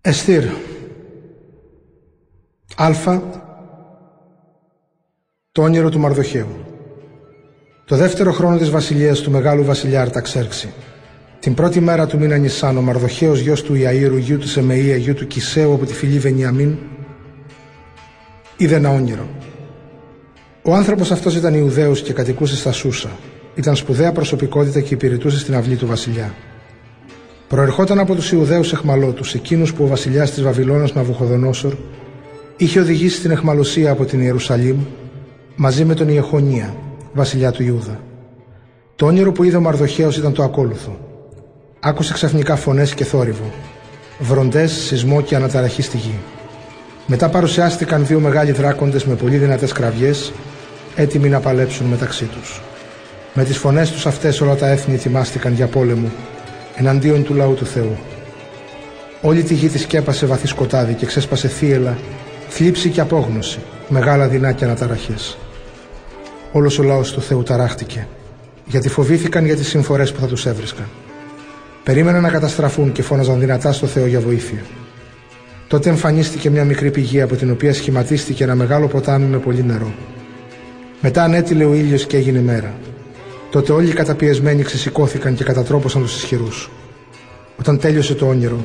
Εστήρ Α Το όνειρο του Μαρδοχαίου Το δεύτερο χρόνο της βασιλείας του μεγάλου βασιλιά Αρταξέρξη την πρώτη μέρα του μήνα Νισάν, ο Μαρδοχαίος γιος του Ιαήρου, γιου του Σεμεΐα, γιου του Κισέου από τη φυλή Βενιαμίν, είδε ένα όνειρο. Ο άνθρωπος αυτός ήταν Ιουδαίος και κατοικούσε στα Σούσα. Ήταν σπουδαία προσωπικότητα και υπηρετούσε στην αυλή του βασιλιά. Προερχόταν από τους Ιουδαίους εχμαλώτους, εκείνους που ο βασιλιάς της Βαβυλώνας Ναβουχοδονόσορ είχε οδηγήσει στην εχμαλωσία από την Ιερουσαλήμ μαζί με τον Ιεχονία, βασιλιά του Ιούδα. Το όνειρο που είδε ο Μαρδοχέος ήταν το ακόλουθο. Άκουσε ξαφνικά φωνές και θόρυβο. Βροντές, σεισμό και αναταραχή στη γη. Μετά παρουσιάστηκαν δύο μεγάλοι δράκοντες με πολύ δυνατές κραυγές, έτοιμοι να παλέψουν μεταξύ τους. Με τις φωνές τους αυτές όλα τα έθνη ετοιμάστηκαν για πόλεμο εναντίον του λαού του Θεού. Όλη τη γη της σκέπασε βαθύ σκοτάδι και ξέσπασε θύελα, θλίψη και απόγνωση, μεγάλα δεινά και αναταραχές. Όλος ο λαός του Θεού ταράχτηκε, γιατί φοβήθηκαν για τις συμφορές που θα τους έβρισκαν. Περίμεναν να καταστραφούν και φώναζαν δυνατά στο Θεό για βοήθεια. Τότε εμφανίστηκε μια μικρή πηγή από την οποία σχηματίστηκε ένα μεγάλο ποτάμι με πολύ νερό. Μετά ανέτειλε ο ήλιος και έγινε μέρα. Τότε όλοι οι καταπιεσμένοι ξεσηκώθηκαν και κατατρόπωσαν τους ισχυρούς. Όταν τέλειωσε το όνειρο,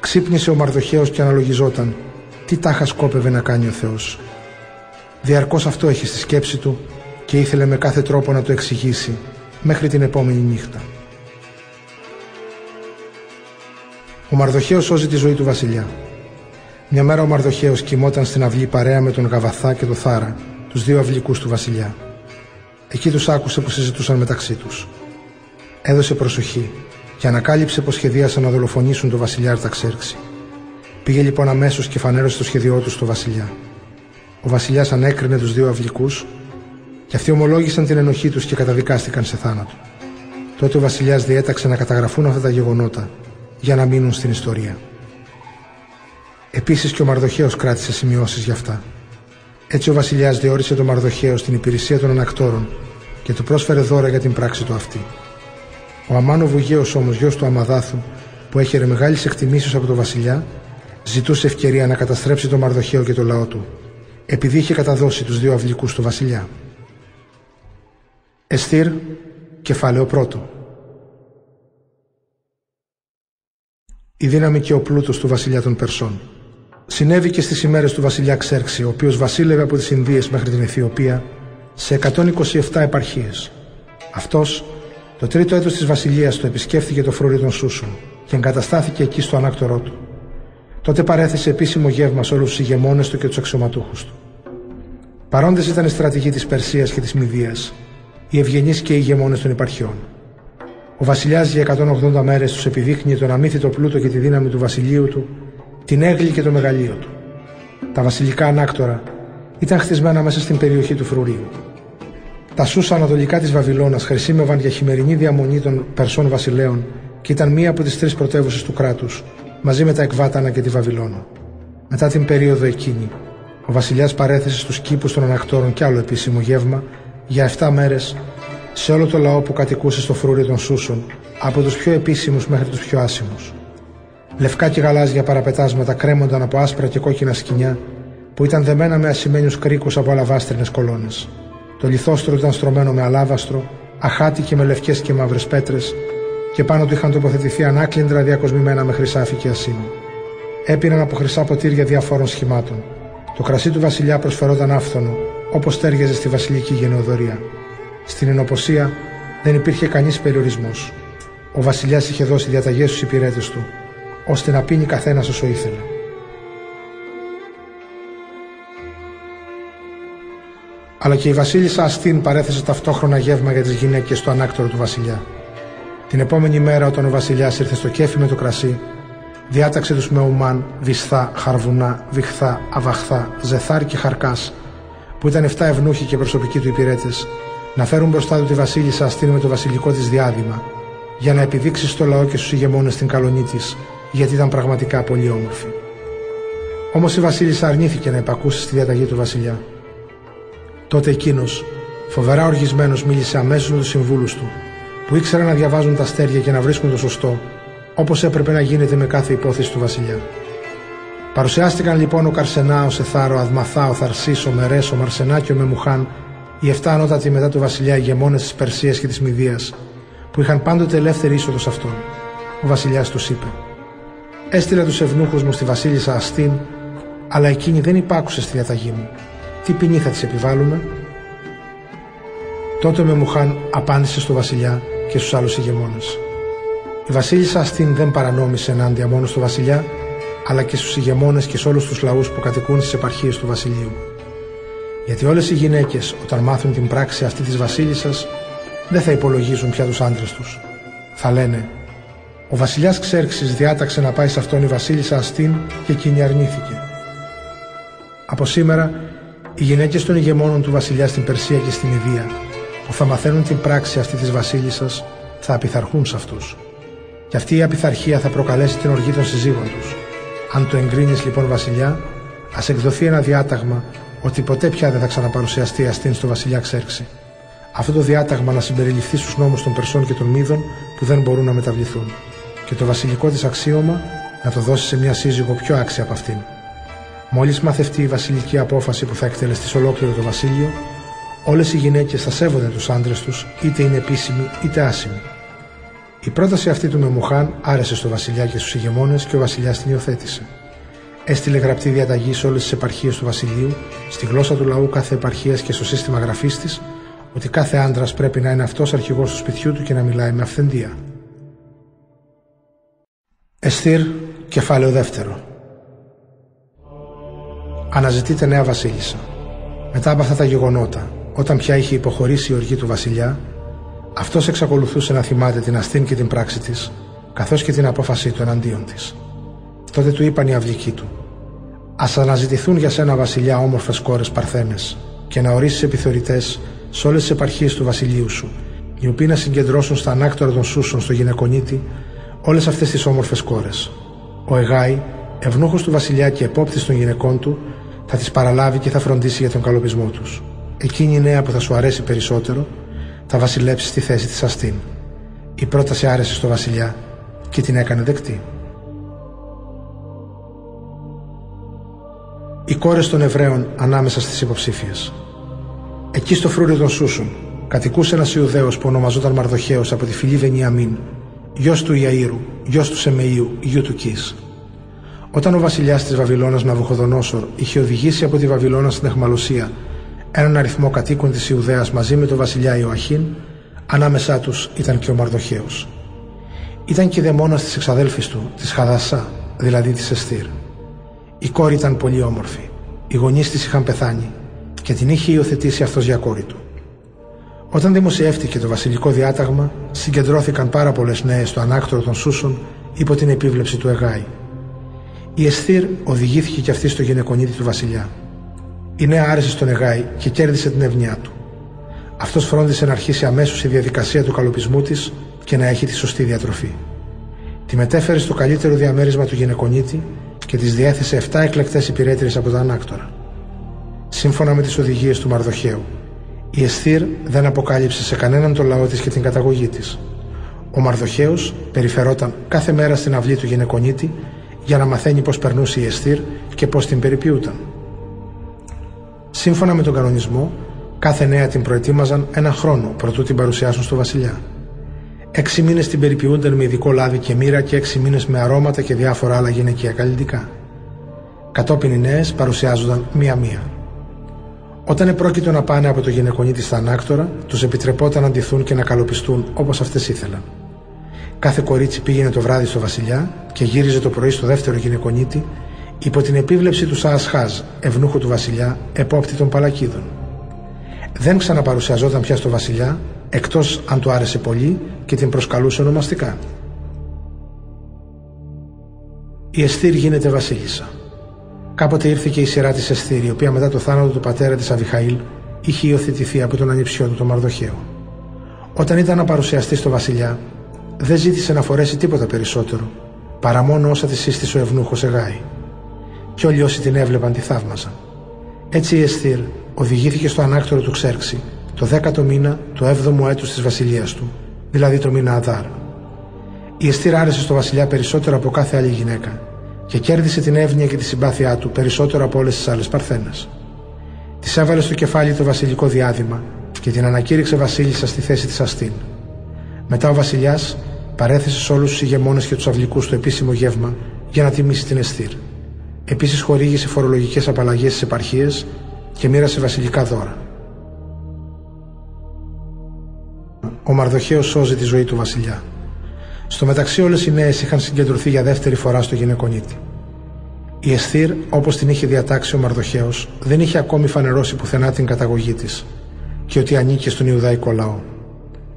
ξύπνησε ο Μαρδοχαίος και αναλογιζόταν τι τάχα σκόπευε να κάνει ο Θεός. Διαρκώς αυτό έχει στη σκέψη του και ήθελε με κάθε τρόπο να το εξηγήσει μέχρι την επόμενη νύχτα. Ο Μαρδοχαίος σώζει τη ζωή του βασιλιά. Μια μέρα ο Μαρδοχαίος κοιμόταν στην αυλή παρέα με τον Γαβαθά και τον Θάρα, τους δύο αυλικούς του βασιλιά. Εκεί τους άκουσε που συζητούσαν μεταξύ τους. Έδωσε προσοχή και ανακάλυψε πως σχεδίασαν να δολοφονήσουν τον βασιλιά Αρταξέρξη. Πήγε λοιπόν αμέσως και φανέρωσε το σχέδιό τους στο βασιλιά. Ο βασιλιάς ανέκρινε τους δύο αυλικούς και αυτοί ομολόγησαν την ενοχή τους και καταδικάστηκαν σε θάνατο. Τότε ο βασιλιάς διέταξε να καταγραφούν αυτά τα γεγονότα για να μείνουν στην ιστορία. Επίσης και ο Μαρδοχέος κράτησε σημειώσεις για αυτά. Έτσι ο βασιλιάς διόρισε τον Μαρδοχαίο στην υπηρεσία των ανακτόρων και του πρόσφερε δώρα για την πράξη του αυτή. Ο Αμάνο Βουγέος όμως γιος του Αμαδάθου που έχερε μεγάλης εκτιμήσεις από τον βασιλιά ζητούσε ευκαιρία να καταστρέψει τον Μαρδοχαίο και το λαό του επειδή είχε καταδώσει τους δύο αυλικούς του βασιλιά. Εστήρ, κεφάλαιο πρώτο. η δύναμη και ο πλούτος του βασιλιά των Περσών. Συνέβη και στις ημέρες του βασιλιά Ξέρξη, ο οποίος βασίλευε από τις Ινδίες μέχρι την Αιθιοπία σε 127 επαρχίες. Αυτός, το τρίτο έτος της βασιλείας του, επισκέφθηκε το φρούριο των Σούσων και εγκαταστάθηκε εκεί στο ανάκτορό του. Τότε παρέθεσε επίσημο γεύμα σε όλους τους ηγεμόνες του και τους αξιωματούχους του. Παρόντες ήταν οι στρατηγοί της Περσίας και της Μηδίας, οι ευγενείς και οι ηγεμόνες των υπαρχιών. Ο βασιλιάς για 180 μέρες τους επιδείχνει τον αμύθιτο πλούτο και τη δύναμη του βασιλείου του, την έγκλη και το μεγαλείο του. Τα βασιλικά ανάκτορα ήταν χτισμένα μέσα στην περιοχή του Φρουρίου. Τα σούσα ανατολικά της Βαβυλώνας χρησιμεύαν για χειμερινή διαμονή των Περσών βασιλέων και ήταν μία από τις τρεις πρωτεύουσες του κράτους, μαζί με τα Εκβάτανα και τη Βαβυλώνα. Μετά την περίοδο εκείνη, ο βασιλιάς παρέθεσε στους κήπους των ανακτόρων κι άλλο επίσημο γεύμα για 7 μέρες σε όλο το λαό που κατοικούσε στο φρούριο των Σούσων, από τους πιο επίσημους μέχρι τους πιο άσημους. Λευκά και γαλάζια παραπετάσματα κρέμονταν από άσπρα και κόκκινα σκηνιά που ήταν δεμένα με ασημένιους κρίκους από αλαβάστρινες κολόνες. Το λιθόστρο ήταν στρωμένο με αλάβαστρο, αχάτι και με λευκές και μαύρες πέτρες και πάνω του είχαν τοποθετηθεί ανάκλυντρα διακοσμημένα με χρυσάφι και ασίμι. Έπιναν από χρυσά ποτήρια διαφόρων σχημάτων. Το κρασί του βασιλιά προσφερόταν άφθονο, όπως τέριαζε στη βασιλική γενεοδορία. Στην ενοποσία δεν υπήρχε κανείς περιορισμός. Ο βασιλιάς είχε δώσει διαταγές στους υπηρέτες του, ώστε να πίνει καθένας όσο ήθελε. Αλλά και η βασίλισσα Αστίν παρέθεσε ταυτόχρονα γεύμα για τις γυναίκες στο ανάκτορο του βασιλιά. Την επόμενη μέρα, όταν ο βασιλιάς ήρθε στο κέφι με το κρασί, διάταξε τους με ουμάν, βυσθά, χαρβουνά, βιχθά, αβαχθά, ζεθάρ και χαρκάς, που ήταν 7 ευνούχοι και προσωπικοί του υπηρέτες, να φέρουν μπροστά του τη Βασίλισσα Αστίνη με το βασιλικό της διάδημα, για να επιδείξει στο λαό και στους ηγεμόνες την καλονή της, γιατί ήταν πραγματικά πολύ όμορφη. Όμως η Βασίλισσα αρνήθηκε να υπακούσει στη διαταγή του Βασιλιά. Τότε εκείνος, φοβερά οργισμένος, μίλησε αμέσως με τους συμβούλους του, που ήξεραν να διαβάζουν τα αστέρια και να βρίσκουν το σωστό, όπως έπρεπε να γίνεται με κάθε υπόθεση του Βασιλιά. Παρουσιάστηκαν λοιπόν ο Καρσενά, ο Σεθάρο, ο Αδμαθά, ο Θαρσής, ο Μερές, ο Μαρσενά και ο Μεμουχάν, οι 7 ανώτατοι μετά του βασιλιά ηγεμόνε της Περσίας και της Μηδίας, που είχαν πάντοτε ελεύθερη είσοδος σε αυτόν. Ο βασιλιάς τους είπε: Έστειλα τους ευνούχους μου στη βασίλισσα Αστίν, αλλά εκείνη δεν υπάκουσε στη διαταγή μου. Τι ποινή θα της επιβάλλουμε; Τότε ο Μεμουχάν απάντησε στο βασιλιά και στους άλλους ηγεμόνες. Η βασίλισσα Αστίν δεν παρανόμησε ενάντια μόνο στο βασιλιά, αλλά και στους ηγεμόνες και σε όλους τους λαούς που κατοικούν στις επαρχίες του βασιλείου. Γιατί όλες οι γυναίκες, όταν μάθουν την πράξη αυτή της βασίλισσας, δεν θα υπολογίζουν πια τους άντρες τους. Θα λένε: Ο βασιλιάς Ξέρξης διάταξε να πάει σε αυτόν η βασίλισσα Αστίν και εκείνη αρνήθηκε. Από σήμερα, οι γυναίκες των ηγεμόνων του βασιλιά στην Περσία και στην Ιδία, που θα μαθαίνουν την πράξη αυτή της βασίλισσας, θα απειθαρχούν σε αυτούς. Και αυτή η απειθαρχία θα προκαλέσει την οργή των συζύγων τους αν το εγκρίνεις λοιπόν, Βασιλιά, ας εκδοθεί ένα διάταγμα ότι ποτέ πια δεν θα ξαναπαρουσιαστεί αστήν στο Βασιλιά Ξέρξη. Αυτό το διάταγμα να συμπεριληφθεί στους νόμους των Περσών και των Μίδων που δεν μπορούν να μεταβληθούν. Και το βασιλικό της αξίωμα να το δώσει σε μια σύζυγο πιο άξια από αυτήν. Μόλις μαθευτεί η βασιλική απόφαση που θα εκτελεστεί σε ολόκληρο το βασίλειο, όλες οι γυναίκες θα σέβονται τους άντρες τους, είτε είναι επίσημοι είτε άσημοι. Η πρόταση αυτή του Μεμουχάν άρεσε στο βασιλιά και στους ηγεμόνες και ο βασιλιάς την υιοθέτησε. Έστειλε γραπτή διαταγή σε όλες τις επαρχίες του βασιλείου, στη γλώσσα του λαού κάθε επαρχίας και στο σύστημα γραφής της, ότι κάθε άντρας πρέπει να είναι αυτός αρχηγός του σπιτιού του και να μιλάει με αυθεντία. Εστήρ, κεφάλαιο δεύτερο. Αναζητείται νέα βασίλισσα. Μετά από αυτά τα γεγονότα, όταν πια είχε υποχωρήσει η οργή του βασιλιά, αυτός εξακολουθούσε να θυμάται την αστήν και την πράξη της, καθώς και την απόφασή του εναντίον της. Τότε του είπαν οι αυλικοί του: Α αναζητηθούν για σένα βασιλιά όμορφες κόρες Παρθένες, και να ορίσεις επιθεωρητές σε όλες τις επαρχίες του βασιλείου σου, οι οποίοι να συγκεντρώσουν στα ανάκτορα των Σούσων στο γυναικονίτη όλες αυτές τις όμορφες κόρες. Ο Εγάη, ευνούχος του βασιλιά και επόπτης των γυναικών του, θα τις παραλάβει και θα φροντίσει για τον καλοπισμό τους. Εκείνη η νέα που θα σου αρέσει περισσότερο, θα βασιλέψει στη θέση της Αστίν. Η πρόταση άρεσε στο βασιλιά και την έκανε δεκτή. Οι κόρες των Εβραίων ανάμεσα στις υποψήφιες. Εκεί στο φρούριο των Σούσων κατοικούσε ένας Ιουδαίος που ονομαζόταν Μαρδοχέος από τη φυλή Βενιαμίν, γιος του Ιαΐρου, γιος του Σεμεΐου, γιου του Κις. Όταν ο βασιλιάς της Βαβυλώνας Ναβουχοδονόσορ είχε οδηγήσει από τη Βαβυλώνα στην Εχμαλωσία έναν αριθμό κατοίκων της Ιουδαίας μαζί με τον βασιλιά Ιωαχήν, ανάμεσά τους ήταν και ο Μαρδοχέος. Ήταν και δαιμόνας της εξαδέλφης του, της Χαδασά, δηλαδή της Εστήρ. Η κόρη ήταν πολύ όμορφη. Οι γονείς της είχαν πεθάνει και την είχε υιοθετήσει αυτός για κόρη του. Όταν δημοσιεύτηκε το βασιλικό διάταγμα, συγκεντρώθηκαν πάρα πολλές νέες στο ανάκτορο των Σούσων υπό την επίβλεψη του Εγάη. Η Εστήρ οδηγήθηκε κι αυτή στο γυναικονίτη του βασιλιά. Η νέα άρεσε στον Εγάη και κέρδισε την ευνοιά του. Αυτός φρόντισε να αρχίσει αμέσως η διαδικασία του καλοπισμού της και να έχει τη σωστή διατροφή. Τη μετέφερε στο καλύτερο διαμέρισμα του γυναικονίτη και της διέθεσε 7 εκλεκτές υπηρέτριες από τα ανάκτορα. Σύμφωνα με τις οδηγίες του Μαρδοχαίου, η Εσθήρ δεν αποκάλυψε σε κανέναν το λαό της και την καταγωγή της. Ο Μαρδοχαίος περιφερόταν κάθε μέρα στην αυλή του γυναικονίτη για να μαθαίνει πώς περνούσε η Εσθήρ και πώς την περιποιούταν. Σύμφωνα με τον κανονισμό, κάθε νέα την προετοίμαζαν ένα χρόνο προτού την παρουσιάσουν στο βασιλιά. Έξι μήνες την περιποιούνταν με ειδικό λάδι και μοίρα και έξι μήνες με αρώματα και διάφορα άλλα γυναικεία καλλιτικά. Κατόπιν οι νέες παρουσιάζονταν μία-μία. Όταν επρόκειτο να πάνε από το γυναικονίτη στα ανάκτορα, τους επιτρεπόταν να ντυθούν και να καλοπιστούν όπως αυτές ήθελαν. Κάθε κορίτσι πήγαινε το βράδυ στο βασιλιά και γύριζε το πρωί στο δεύτερο γυναικονίτη υπό την επίβλεψη του Σαασχάζ, ευνούχου του βασιλιά, επόπτη των Παλακίδων. Δεν ξαναπαρουσιαζόταν πια στο βασιλιά, εκτός αν του άρεσε πολύ και την προσκαλούσε ονομαστικά. Η Εστήρ γίνεται βασίλισσα. Κάποτε ήρθε και η σειρά της Εστήρ, η οποία μετά το θάνατο του πατέρα της Αβιχαήλ είχε υιοθετηθεί από τον ανιψιό του, τον Μαρδοχαίο. Όταν ήταν να παρουσιαστεί στο βασιλιά, δεν ζήτησε να φορέσει τίποτα περισσότερο, παρά μόνο όσα της σύστησε ο ευνούχος Εγάη και όλοι όσοι την έβλεπαν τη θαύμαζαν. Έτσι η Εστήρ οδηγήθηκε στο ανάκτορο του Ξέρξη το 10ο μήνα του 7ου έτους της βασιλείας του, δηλαδή το μήνα Αδάρ. Η Εστήρ άρεσε στο βασιλιά περισσότερο από κάθε άλλη γυναίκα, και κέρδισε την εύνοια και τη συμπάθειά του περισσότερο από όλες τις άλλες Παρθένε. Της έβαλε στο κεφάλι το βασιλικό διάδημα και την ανακήρυξε βασίλισσα στη θέση της Αστίν. Μετά ο βασιλιάς παρέθεσε σε όλους τους ηγεμόνες και τους αυλικούς το επίσημο γεύμα για να τιμήσει την Εστήρ. Επίσης χορήγησε φορολογικές απαλλαγές στις επαρχίες και μοίρασε βασιλικά δώρα. Ο Μαρδοχαίος σώζει τη ζωή του βασιλιά. Στο μεταξύ όλες οι νέες είχαν συγκεντρωθεί για δεύτερη φορά στο γυναικονίτη. Η Εστήρ, όπως την είχε διατάξει ο Μαρδοχαίος, δεν είχε ακόμη φανερώσει πουθενά την καταγωγή της και ότι ανήκε στον Ιουδαϊκό λαό.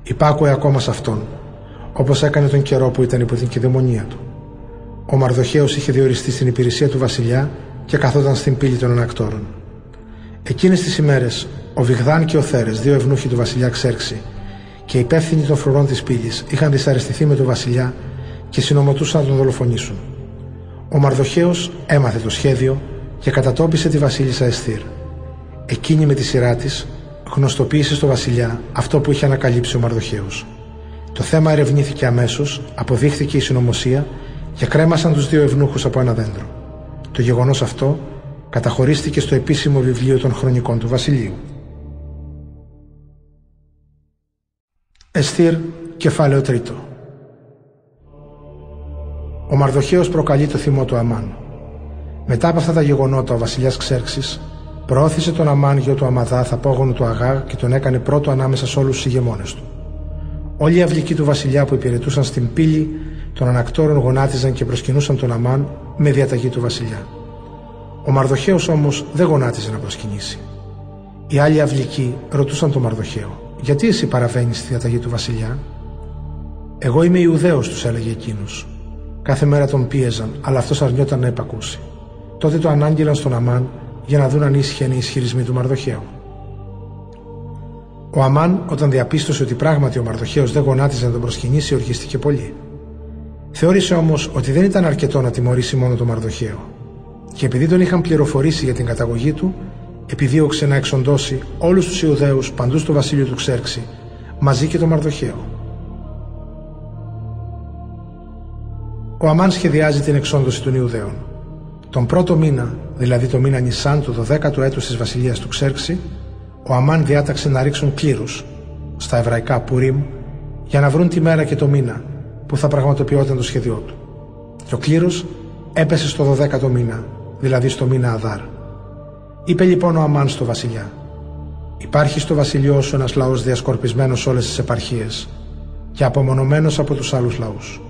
Υπάκουε ακόμα σε αυτόν, όπως έκανε τον καιρό που ήταν υπό την κυδαιμονία του. Ο Μαρδοχαίος είχε διοριστεί στην υπηρεσία του βασιλιά και καθόταν στην πύλη των ανακτόρων. Εκείνες τις ημέρες, ο Βιγδάν και ο Θέρες, δύο ευνούχοι του βασιλιά Ξέρξη, και οι υπεύθυνοι των φρουρών της πύλης είχαν δυσαρεστηθεί με τον βασιλιά και συνομωτούσαν να τον δολοφονήσουν. Ο Μαρδοχαίος έμαθε το σχέδιο και κατατόπισε τη βασίλισσα Εστήρ. Εκείνη με τη σειρά της γνωστοποίησε στο βασιλιά αυτό που είχε ανακαλύψει ο Μαρδοχαίος. Το θέμα ερευνήθηκε αμέσως, αποδείχθηκε η συνωμοσία και κρέμασαν τους δύο ευνούχους από ένα δέντρο. Το γεγονός αυτό καταχωρίστηκε στο επίσημο βιβλίο των χρονικών του βασιλείου. Εστήρ, κεφάλαιο τρίτο. Ο Μαρδοχαίος προκαλεί το θυμό του Αμάν. Μετά από αυτά τα γεγονότα, ο βασιλιάς Ξέρξης προώθησε τον Αμάν γιο του Αμαδάθ, απόγονο του Αγάγ και τον έκανε πρώτο ανάμεσα σε όλους τους ηγεμόνες του. Όλοι οι αυλικοί του βασιλιά που υπηρετούσαν στην πύλη των ανακτόρων γονάτιζαν και προσκυνούσαν τον Αμάν με διαταγή του βασιλιά. Ο Μαρδοχαίος όμως δεν γονάτιζε να προσκυνήσει. Οι άλλοι αυλικοί ρωτούσαν τον Μαρδοχαίο γιατί εσύ παραβαίνεις στη διαταγή του βασιλιά; Εγώ είμαι Ιουδαίος, τους έλεγε εκείνος. Κάθε μέρα τον πίεζαν, αλλά αυτός αρνιόταν να υπακούσει. Τότε το ανάγγειλαν στον Αμάν για να δουν αν ίσχυαν οι ισχυρισμοί του Μαρδοχαίου. Ο Αμάν, όταν διαπίστωσε ότι πράγματι ο Μαρδοχαίος δεν γονάτιζε να τον προσκυνήσει, οργίστηκε πολύ. Θεώρησε όμως ότι δεν ήταν αρκετό να τιμωρήσει μόνο τον Μαρδοχαίο. Και επειδή τον είχαν πληροφορήσει για την καταγωγή του, επιδίωξε να εξοντώσει όλους τους Ιουδαίους παντού στο βασίλειο του Ξέρξη, μαζί και το Μαρδοχαίο. Ο Αμάν σχεδιάζει την εξόντωση των Ιουδαίων. Τον πρώτο μήνα, δηλαδή το μήνα Νισάν του 12ου έτους της βασιλείας του Ξέρξη, ο Αμάν διάταξε να ρίξουν κλήρους στα εβραϊκά Πουρίμ για να βρουν τη μέρα και το μήνα που θα πραγματοποιόταν το σχέδιό του. Και ο κλήρος έπεσε στο 12ο μήνα, δηλαδή στο μήνα Αδάρ. Είπε λοιπόν ο Αμάν στο βασιλιά Υπάρχει στο βασιλειό σου ένας λαός διασκορπισμένος όλες τις επαρχίες και απομονωμένος από τους άλλους λαούς.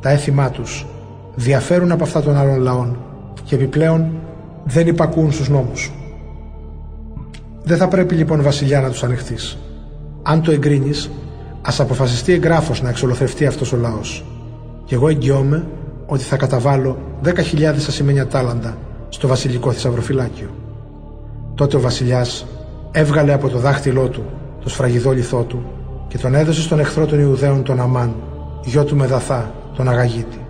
Τα έθιμά τους διαφέρουν από αυτά των άλλων λαών και επιπλέον δεν υπακούν στους νόμους Δεν θα πρέπει λοιπόν βασιλιά να τους ανοιχτείς. Αν το εγκρίνεις, ας αποφασιστεί εγγράφος να εξολοθρευτεί αυτός ο λαός. Και εγώ εγγυώμαι ότι θα καταβάλω 10.000 ασημένια τάλαντα στο βασιλικό θησαυροφυλάκιο. Τότε ο Βασιλιάς έβγαλε από το δάχτυλό του το σφραγιδό λιθό του και τον έδωσε στον εχθρό των Ιουδαίων τον Αμάν, γιο του Μεδαθά, τον Αγαγίτη.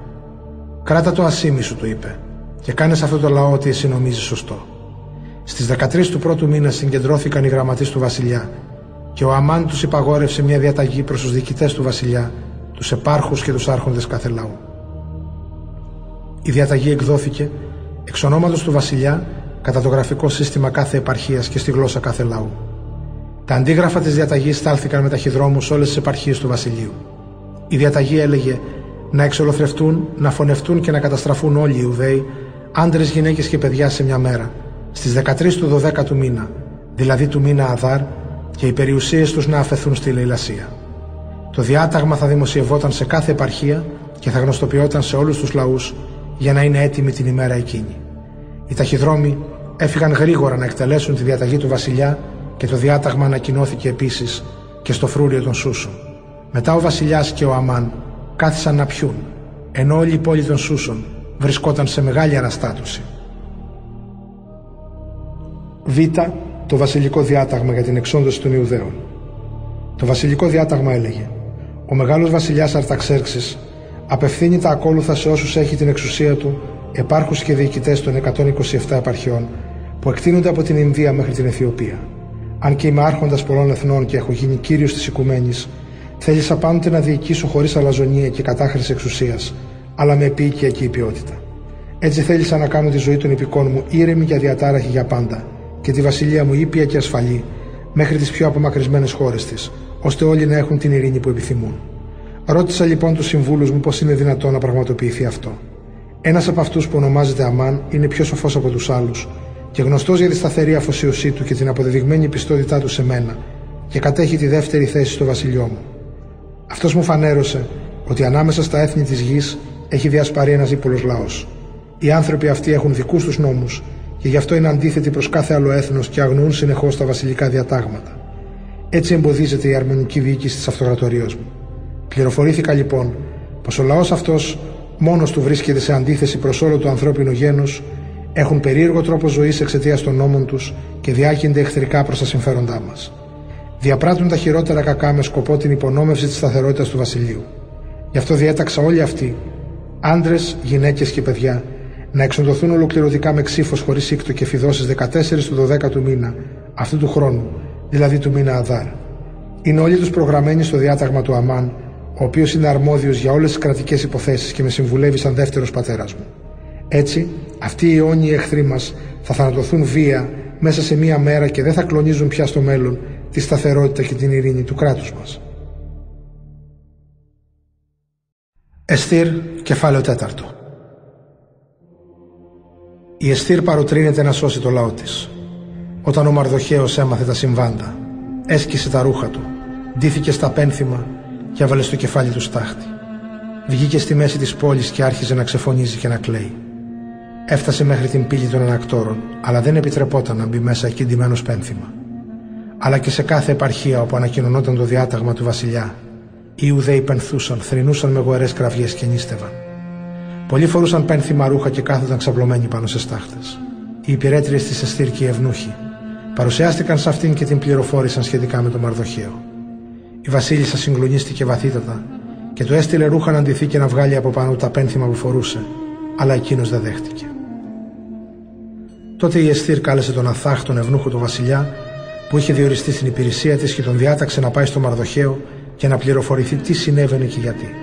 Κράτα το ασήμι σου, του είπε, και κάνε σε αυτό το λαό ότι εσύ νομίζεις σωστό. Στις 13 του πρώτου μήνα συγκεντρώθηκαν οι γραμματείς του Βασιλιά και ο Αμάν τους υπαγόρευσε μια διαταγή προς τους διοικητές του Βασιλιά, τους επάρχους και τους άρχοντες κάθε λαού. Η διαταγή εκδόθηκε εξ του Βασιλιά κατά το γραφικό σύστημα κάθε επαρχίας και στη γλώσσα κάθε λαού. Τα αντίγραφα της διαταγής στάλθηκαν με ταχυδρόμους σε όλες τις επαρχίες του βασιλείου. Η διαταγή έλεγε να εξολοθρευτούν, να φωνευτούν και να καταστραφούν όλοι οι Ιουδαίοι, άντρες, γυναίκες και παιδιά σε μια μέρα, στις 13 του 12ου μήνα, δηλαδή του μήνα Αδάρ, και οι περιουσίες τους να αφαιθούν στη λαιλασία. Το διάταγμα θα δημοσιευόταν σε κάθε επαρχία και θα γνωστοποιόταν σε όλους τους λαούς για να είναι έτοιμοι την ημέρα εκείνη. Οι ταχυδρόμοι έφυγαν γρήγορα να εκτελέσουν τη διαταγή του βασιλιά και το διάταγμα ανακοινώθηκε επίσης και στο φρούριο των Σούσων. Μετά ο βασιλιάς και ο Αμάν κάθισαν να πιούν, ενώ όλη η πόλη των Σούσων βρισκόταν σε μεγάλη αναστάτωση. Β. Το βασιλικό διάταγμα για την εξόντωση των Ιουδαίων. Το βασιλικό διάταγμα έλεγε «Ο μεγάλος βασιλιάς Αρταξέρξης απευθύνει τα ακόλουθα σε όσους έχει την εξουσία του επάρχους και διοικητές των 127 επαρχιών που εκτείνονται από την Ινδία μέχρι την Αιθιοπία. Αν και είμαι άρχοντας πολλών εθνών και έχω γίνει κύριος της οικουμένης, θέλησα πάντοτε να διοικήσω χωρίς αλαζονία και κατάχρηση εξουσίας, αλλά με επίοικια και ποιότητα. Έτσι θέλησα να κάνω τη ζωή των υπηκών μου ήρεμη και αδιατάραχη για πάντα και τη βασιλεία μου ήπια και ασφαλή μέχρι τις πιο απομακρυσμένες χώρες της, ώστε όλοι να έχουν την ειρήνη που επιθυμούν. Ρώτησα λοιπόν τους συμβούλους μου πώς είναι δυνατόν να πραγματοποιηθεί αυτό. Ένας από αυτούς που ονομάζεται Αμάν είναι πιο σοφός από τους άλλους και γνωστός για τη σταθερή αφοσίωσή του και την αποδεδειγμένη πιστότητά του σε μένα και κατέχει τη δεύτερη θέση στο βασιλιό μου. Αυτός μου φανέρωσε ότι ανάμεσα στα έθνη της γης έχει διασπαρεί ένας ύπολος λαός. Οι άνθρωποι αυτοί έχουν δικούς τους νόμους και γι' αυτό είναι αντίθετοι προς κάθε άλλο έθνος και αγνοούν συνεχώς τα βασιλικά διατάγματα. Έτσι εμποδίζεται η αρμονική διοίκηση της αυτοκρατορία μου. Πληροφορήθηκα λοιπόν πως ο λαός αυτός μόνος του βρίσκεται σε αντίθεση προς όλο το ανθρώπινο γένος, έχουν περίεργο τρόπο ζωής εξαιτίας των νόμων τους και διάγενται εχθρικά προς τα συμφέροντά μας. Διαπράττουν τα χειρότερα κακά με σκοπό την υπονόμευση της σταθερότητας του βασιλείου. Γι' αυτό διέταξα όλοι αυτοί, άντρες, γυναίκες και παιδιά, να εξοντωθούν ολοκληρωτικά με ξύφος χωρίς σύκτο και φιδώσεις 14 του 12ου μήνα αυτού του χρόνου, δηλαδή του μήνα Αδάρ. Είναι όλοι τους προγραμμένοι στο διάταγμα του Αμάν, ο οποίος είναι αρμόδιος για όλες τις κρατικές υποθέσεις και με συμβουλεύει σαν δεύτερος πατέρας μου. Έτσι, αυτοί οι αιώνιοι εχθροί μας θα θανατωθούν βία μέσα σε μία μέρα και δεν θα κλονίζουν πια στο μέλλον τη σταθερότητα και την ειρήνη του κράτους μας. Εστήρ, κεφάλαιο τέταρτο. Η Εστήρ παροτρύνεται να σώσει το λαό της. Όταν ο Μαρδοχαίος έμαθε τα συμβάντα, έσκησε τα ρούχα του, ντύθηκε στα πένθυμα και έβαλε στο κεφάλι του στάχτη. Βγήκε στη μέση της πόλης και άρχιζε να ξεφωνίζει και να κλαίει. Έφτασε μέχρι την πύλη των ανακτόρων, αλλά δεν επιτρεπόταν να μπει μέσα εκεί ντυμένο πένθυμα. Αλλά και σε κάθε επαρχία όπου ανακοινωνόταν το διάταγμα του βασιλιά, οι Ιουδαίοι πενθούσαν, θρυνούσαν με γοερές κραυγές και νίστευαν. Πολλοί φορούσαν πένθυμα ρούχα και κάθονταν ξαπλωμένοι πάνω σε στάχτες. Οι υπηρέτριες της Εστήρ και οι ευνούχοι παρουσιάστηκαν σε αυτήν και την πληροφόρησαν σχετικά με τον Μαρδοχαίο. Η Βασίλισσα συγκλονίστηκε βαθύτατα και του έστειλε ρούχα να ντυθεί και να βγάλει από πάνω τα πένθυμα που φορούσε, αλλά εκείνος δεν δέχτηκε. Τότε η Εστήρ κάλεσε τον Αθάχ, τον ευνούχο του Βασιλιά, που είχε διοριστεί στην υπηρεσία της και τον διάταξε να πάει στο Μαρδοχαίο και να πληροφορηθεί τι συνέβαινε και γιατί.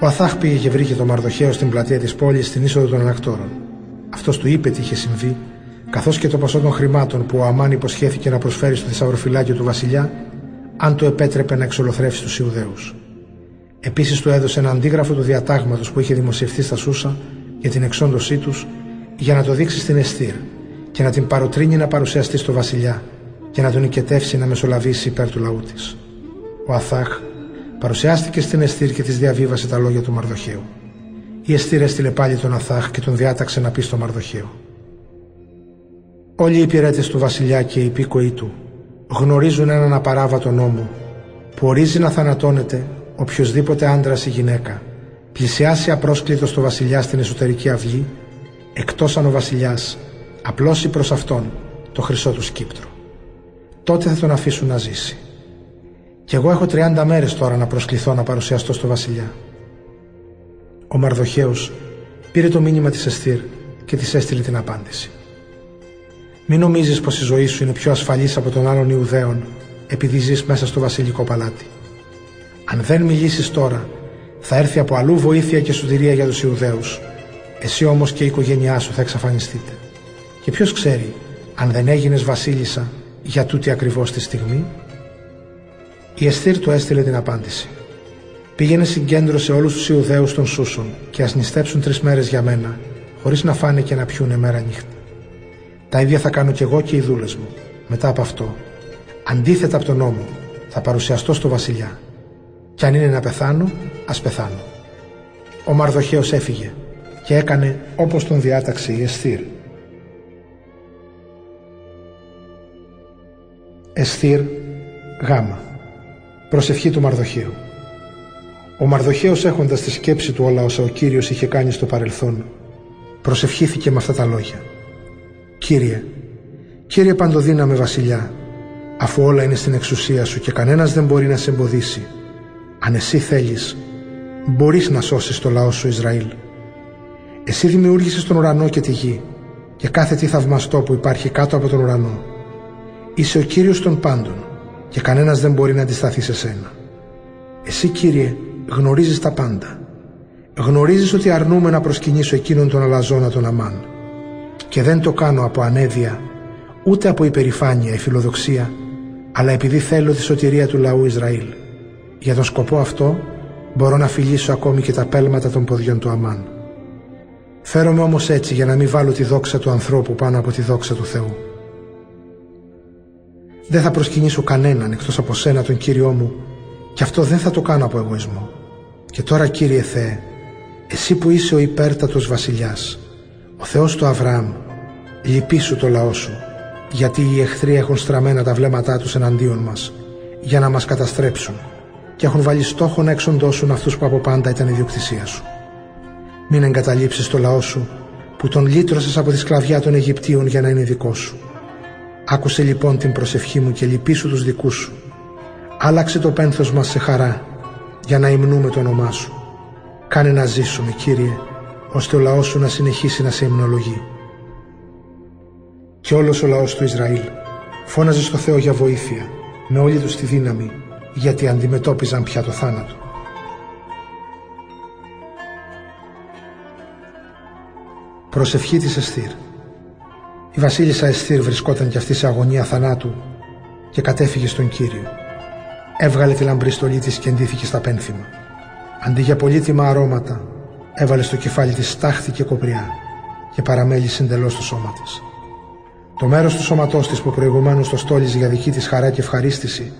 Ο Αθάχ πήγε και βρήκε τον Μαρδοχαίο στην πλατεία της πόλης στην είσοδο των ανακτόρων. Αυτός του είπε τι είχε συμβεί, καθώς και το ποσό των χρημάτων που ο Αμάν υποσχέθηκε να προσφέρει στο θησαυροφυλάκιο του Βασιλιά, αν το επέτρεπε να εξολοθρεύσει τους Ιουδαίους. Επίσης του έδωσε ένα αντίγραφο του διατάγματος που είχε δημοσιευτεί στα Σούσα για την εξόντωσή τους για να το δείξει στην Εστήρ και να την παροτρύνει να παρουσιαστεί στο Βασιλιά και να τον οικετεύσει να μεσολαβήσει υπέρ του λαού της. Ο Αθάχ παρουσιάστηκε στην Εστήρ και της διαβίβασε τα λόγια του Μαρδοχαίου. Η Εστήρ έστειλε πάλι τον Αθάχ και τον διάταξε να πει στο Μαρδοχαίο. Όλοι οι υπηρέτες του Βασιλιά και οι υπήκοοι του γνωρίζουν έναν απαράβατο νόμο που ορίζει να θανατώνεται οποιοδήποτε άντρα ή γυναίκα πλησιάσει απρόσκλητος στο βασιλιά στην εσωτερική αυγή εκτός αν ο βασιλιάς απλώσει προς αυτόν το χρυσό του σκύπτρο. Τότε θα τον αφήσουν να ζήσει. Κι εγώ έχω 30 μέρες τώρα να προσκληθώ να παρουσιαστώ στο βασιλιά. Ο Μαρδοχαίος πήρε το μήνυμα της Εστήρ και της έστειλε την απάντηση. Μην νομίζεις πως η ζωή σου είναι πιο ασφαλής από τον άλλον Ιουδαίων επειδή ζεις μέσα στο βασιλικό παλάτι. Αν δεν μιλήσεις τώρα, θα έρθει από αλλού βοήθεια και σωτηρία για τους Ιουδαίους. Εσύ όμως και η οικογένειά σου θα εξαφανιστείτε. Και ποιος ξέρει, αν δεν έγινες βασίλισσα, για τούτη ακριβώς τη στιγμή; Η Εστήρ του έστειλε την απάντηση. Πήγαινε συγκέντρωσε όλους τους Ιουδαίους των Σούσων και ας νηστέψουν τρεις μέρες για μένα, χωρίς να φάνε και να πιούνε μέρα νύχτα. Τα ίδια θα κάνω κι εγώ και οι δούλες μου. Μετά από αυτό, αντίθετα από τον νόμο, θα παρουσιαστώ στο βασιλιά κι αν είναι να πεθάνω, ας πεθάνω. Ο Μαρδοχαίος έφυγε και έκανε όπως τον διάταξε η Εστήρ. Εστήρ γάμα. Προσευχή του Μαρδοχαίου. Ο Μαρδοχαίος έχοντας τη σκέψη του όλα όσα ο Κύριος είχε κάνει στο παρελθόν, προσευχήθηκε με αυτά τα λόγια. Κύριε, Κύριε Παντοδύναμε Βασιλιά, αφού όλα είναι στην εξουσία σου και κανένας δεν μπορεί να σε εμποδίσει, αν εσύ θέλεις, μπορείς να σώσεις το λαό σου Ισραήλ. Εσύ δημιούργησες τον ουρανό και τη γη και κάθε τι θαυμαστό που υπάρχει κάτω από τον ουρανό. Είσαι ο Κύριος των πάντων και κανένας δεν μπορεί να αντισταθεί σε σένα. Εσύ Κύριε γνωρίζεις τα πάντα. Γνωρίζεις ότι αρνούμε να προσκυνήσω εκείνον τον αλαζόνα τον Αμάν και δεν το κάνω από ανέδεια ούτε από υπερηφάνεια ή φιλοδοξία αλλά επειδή θέλω τη σωτηρία του λαού Ισραήλ. Για τον σκοπό αυτό μπορώ να φιλήσω ακόμη και τα πέλματα των ποδιών του Αμάν. Φέρομαι όμως έτσι για να μην βάλω τη δόξα του ανθρώπου πάνω από τη δόξα του Θεού. Δεν θα προσκυνήσω κανέναν εκτός από σένα τον Κύριό μου και αυτό δεν θα το κάνω από εγωισμό. Και τώρα Κύριε Θεέ, εσύ που είσαι ο υπέρτατος βασιλιάς, ο Θεός του Αβραάμ, λυπήσου το λαό σου, γιατί οι εχθροί έχουν στραμμένα τα βλέμματά τους εναντίον μας, για να μας καταστρέψουν και έχουν βάλει στόχο να εξοντώσουν αυτούς που από πάντα ήταν ιδιοκτησία σου. Μην εγκαταλείψεις το λαό σου, που τον λύτρωσες από τη σκλαβιά των Αιγυπτίων για να είναι δικό σου. Άκουσε λοιπόν την προσευχή μου και λυπήσου τους δικούς σου. Άλλαξε το πένθος μας σε χαρά, για να υμνούμε το όνομά σου. Κάνε να ζήσουμε, Κύριε, ώστε ο λαός σου να συνεχίσει να σε υμνολογεί. Και όλος ο λαός του Ισραήλ φώναζε στο Θεό για βοήθεια, με όλη τους τη δύναμη, γιατί αντιμετώπιζαν πια το θάνατο. Προσευχή της Εστήρ Η βασίλισσα Εστήρ βρισκόταν κι αυτή σε αγωνία θανάτου και κατέφυγε στον Κύριο. Έβγαλε τη λαμπρή στολή της και εντύθηκε στα πένθυμα. Αντί για πολύτιμα αρώματα, έβαλε στο κεφάλι της στάχτη και κοπριά και παραμέλησε εντελώς το σώμα της. Το μέρος του σώματός της που προηγουμένως το στόλιζε για δική της χαρά και ευχαρίστηση,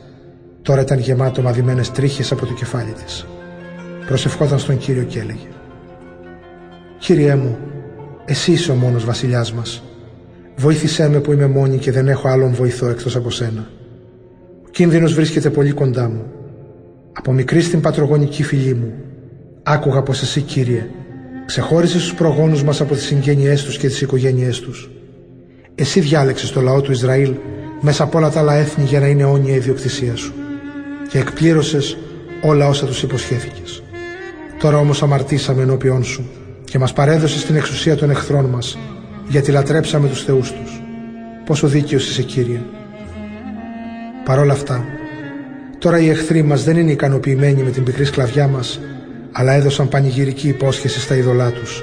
τώρα ήταν γεμάτο μαδημένες τρίχες από το κεφάλι της. Προσευχόταν στον Κύριο και έλεγε «Κύριέ μου, εσύ είσαι ο μόνος βασιλιάς μας. Βοήθησέ με που είμαι μόνη και δεν έχω άλλον βοηθό εκτός από σένα. Ο κίνδυνος βρίσκεται πολύ κοντά μου. Από μικρή στην πατρογονική φιλή μου, άκουγα πως εσύ, Κύριε, ξεχώρισες τους προγόνους μας από τις συγγένειές τους και τις οικογένειές τους. Εσύ διάλεξες το λαό του Ισραήλ μέσα από όλα τα άλλα έθνη για να είναι όνια η ιδιοκτησία σου και εκπλήρωσες όλα όσα τους υποσχέθηκες. Τώρα όμως αμαρτήσαμε ενώπιόν σου και μας παρέδωσες στην εξουσία των εχθρών μας γιατί λατρέψαμε τους θεούς τους. Πόσο δίκαιος είσαι Κύριε. Παρ' όλα αυτά, τώρα οι εχθροί μας δεν είναι ικανοποιημένοι με την πικρή σκλαβιά μας αλλά έδωσαν πανηγυρική υπόσχεση στα είδωλά τους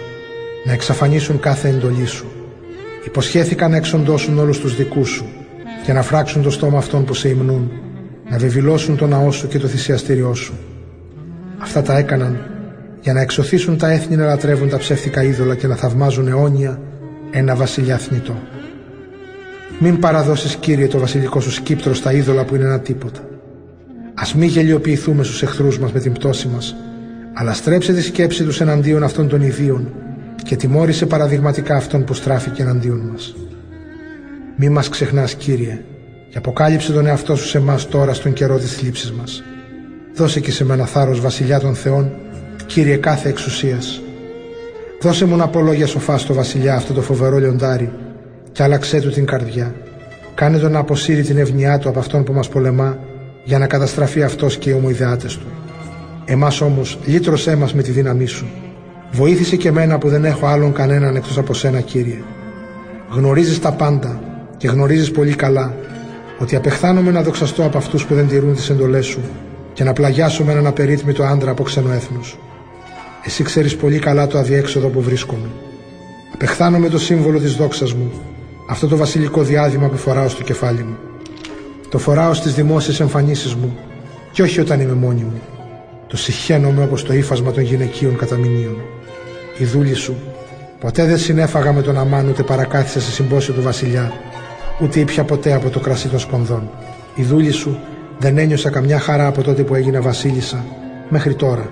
να εξαφανίσουν κάθε εντολή σου. Υποσχέθηκαν να εξοντώσουν όλους τους δικούς σου και να φράξουν το στόμα αυτών που σε υμνούν, να βεβηλώσουν το ναό σου και το θυσιαστήριό σου. Αυτά τα έκαναν για να εξωθήσουν τα έθνη να λατρεύουν τα ψεύτικα είδωλα και να θαυμάζουν αιώνια ένα βασιλιά θνητό. Μην παραδώσεις Κύριε το βασιλικό σου σκύπτρο στα είδωλα που είναι ένα τίποτα. Ας μη γελιοποιηθούμε στους εχθρούς μας με την πτώση μας, αλλά στρέψε τη σκέψη τους εναντίον αυτών των ιδίων και τιμώρησε παραδειγματικά αυτόν που στράφηκε εναντίον μας. Μη μας ξεχνάς Κύριε και αποκάλυψε τον εαυτό σου σε εμάς τώρα στον καιρό της θλίψης μας. Δώσε και σε μένα θάρρος βασιλιά των Θεών Κύριε κάθε εξουσίας. Δώσε μου να πω λόγια σοφά στο βασιλιά αυτό το φοβερό λιοντάρι και άλλαξέ του την καρδιά. Κάνε τον να αποσύρει την ευνοιά του από αυτόν που μας πολεμά για να καταστραφεί αυτός και οι ομοειδεάτες του. Εμάς όμως λύτρωσέ μας με τη δύναμή σου. Βοήθησε και μένα που δεν έχω άλλον κανέναν εκτός από σένα Κύριε. Γνωρίζεις τα πάντα και γνωρίζεις πολύ καλά ότι απεχθάνομαι να δοξαστώ από αυτούς που δεν τηρούν τις εντολές σου και να πλαγιάσω με έναν απερίτμητο άντρα από ξένο έθνος. Εσύ ξέρεις πολύ καλά το αδιέξοδο που βρίσκομαι. Απεχθάνομαι το σύμβολο της δόξας μου, αυτό το βασιλικό διάδημα που φοράω στο κεφάλι μου. Το φοράω στις δημόσιες εμφανίσεις μου και όχι όταν είμαι μόνη μου. Το συχαίνομαι όπως το ύφασμα των γυναικείων καταμηνίων. Η δούλη σου ποτέ δεν συνέφαγα με τον αμάν ούτε παρακάθισε σε συμπόσιο του βασιλιά, ούτε ήπια ποτέ από το κρασί των σπονδών. Η δούλη σου δεν ένιωσα καμιά χαρά από τότε που έγινε βασίλισσα μέχρι τώρα,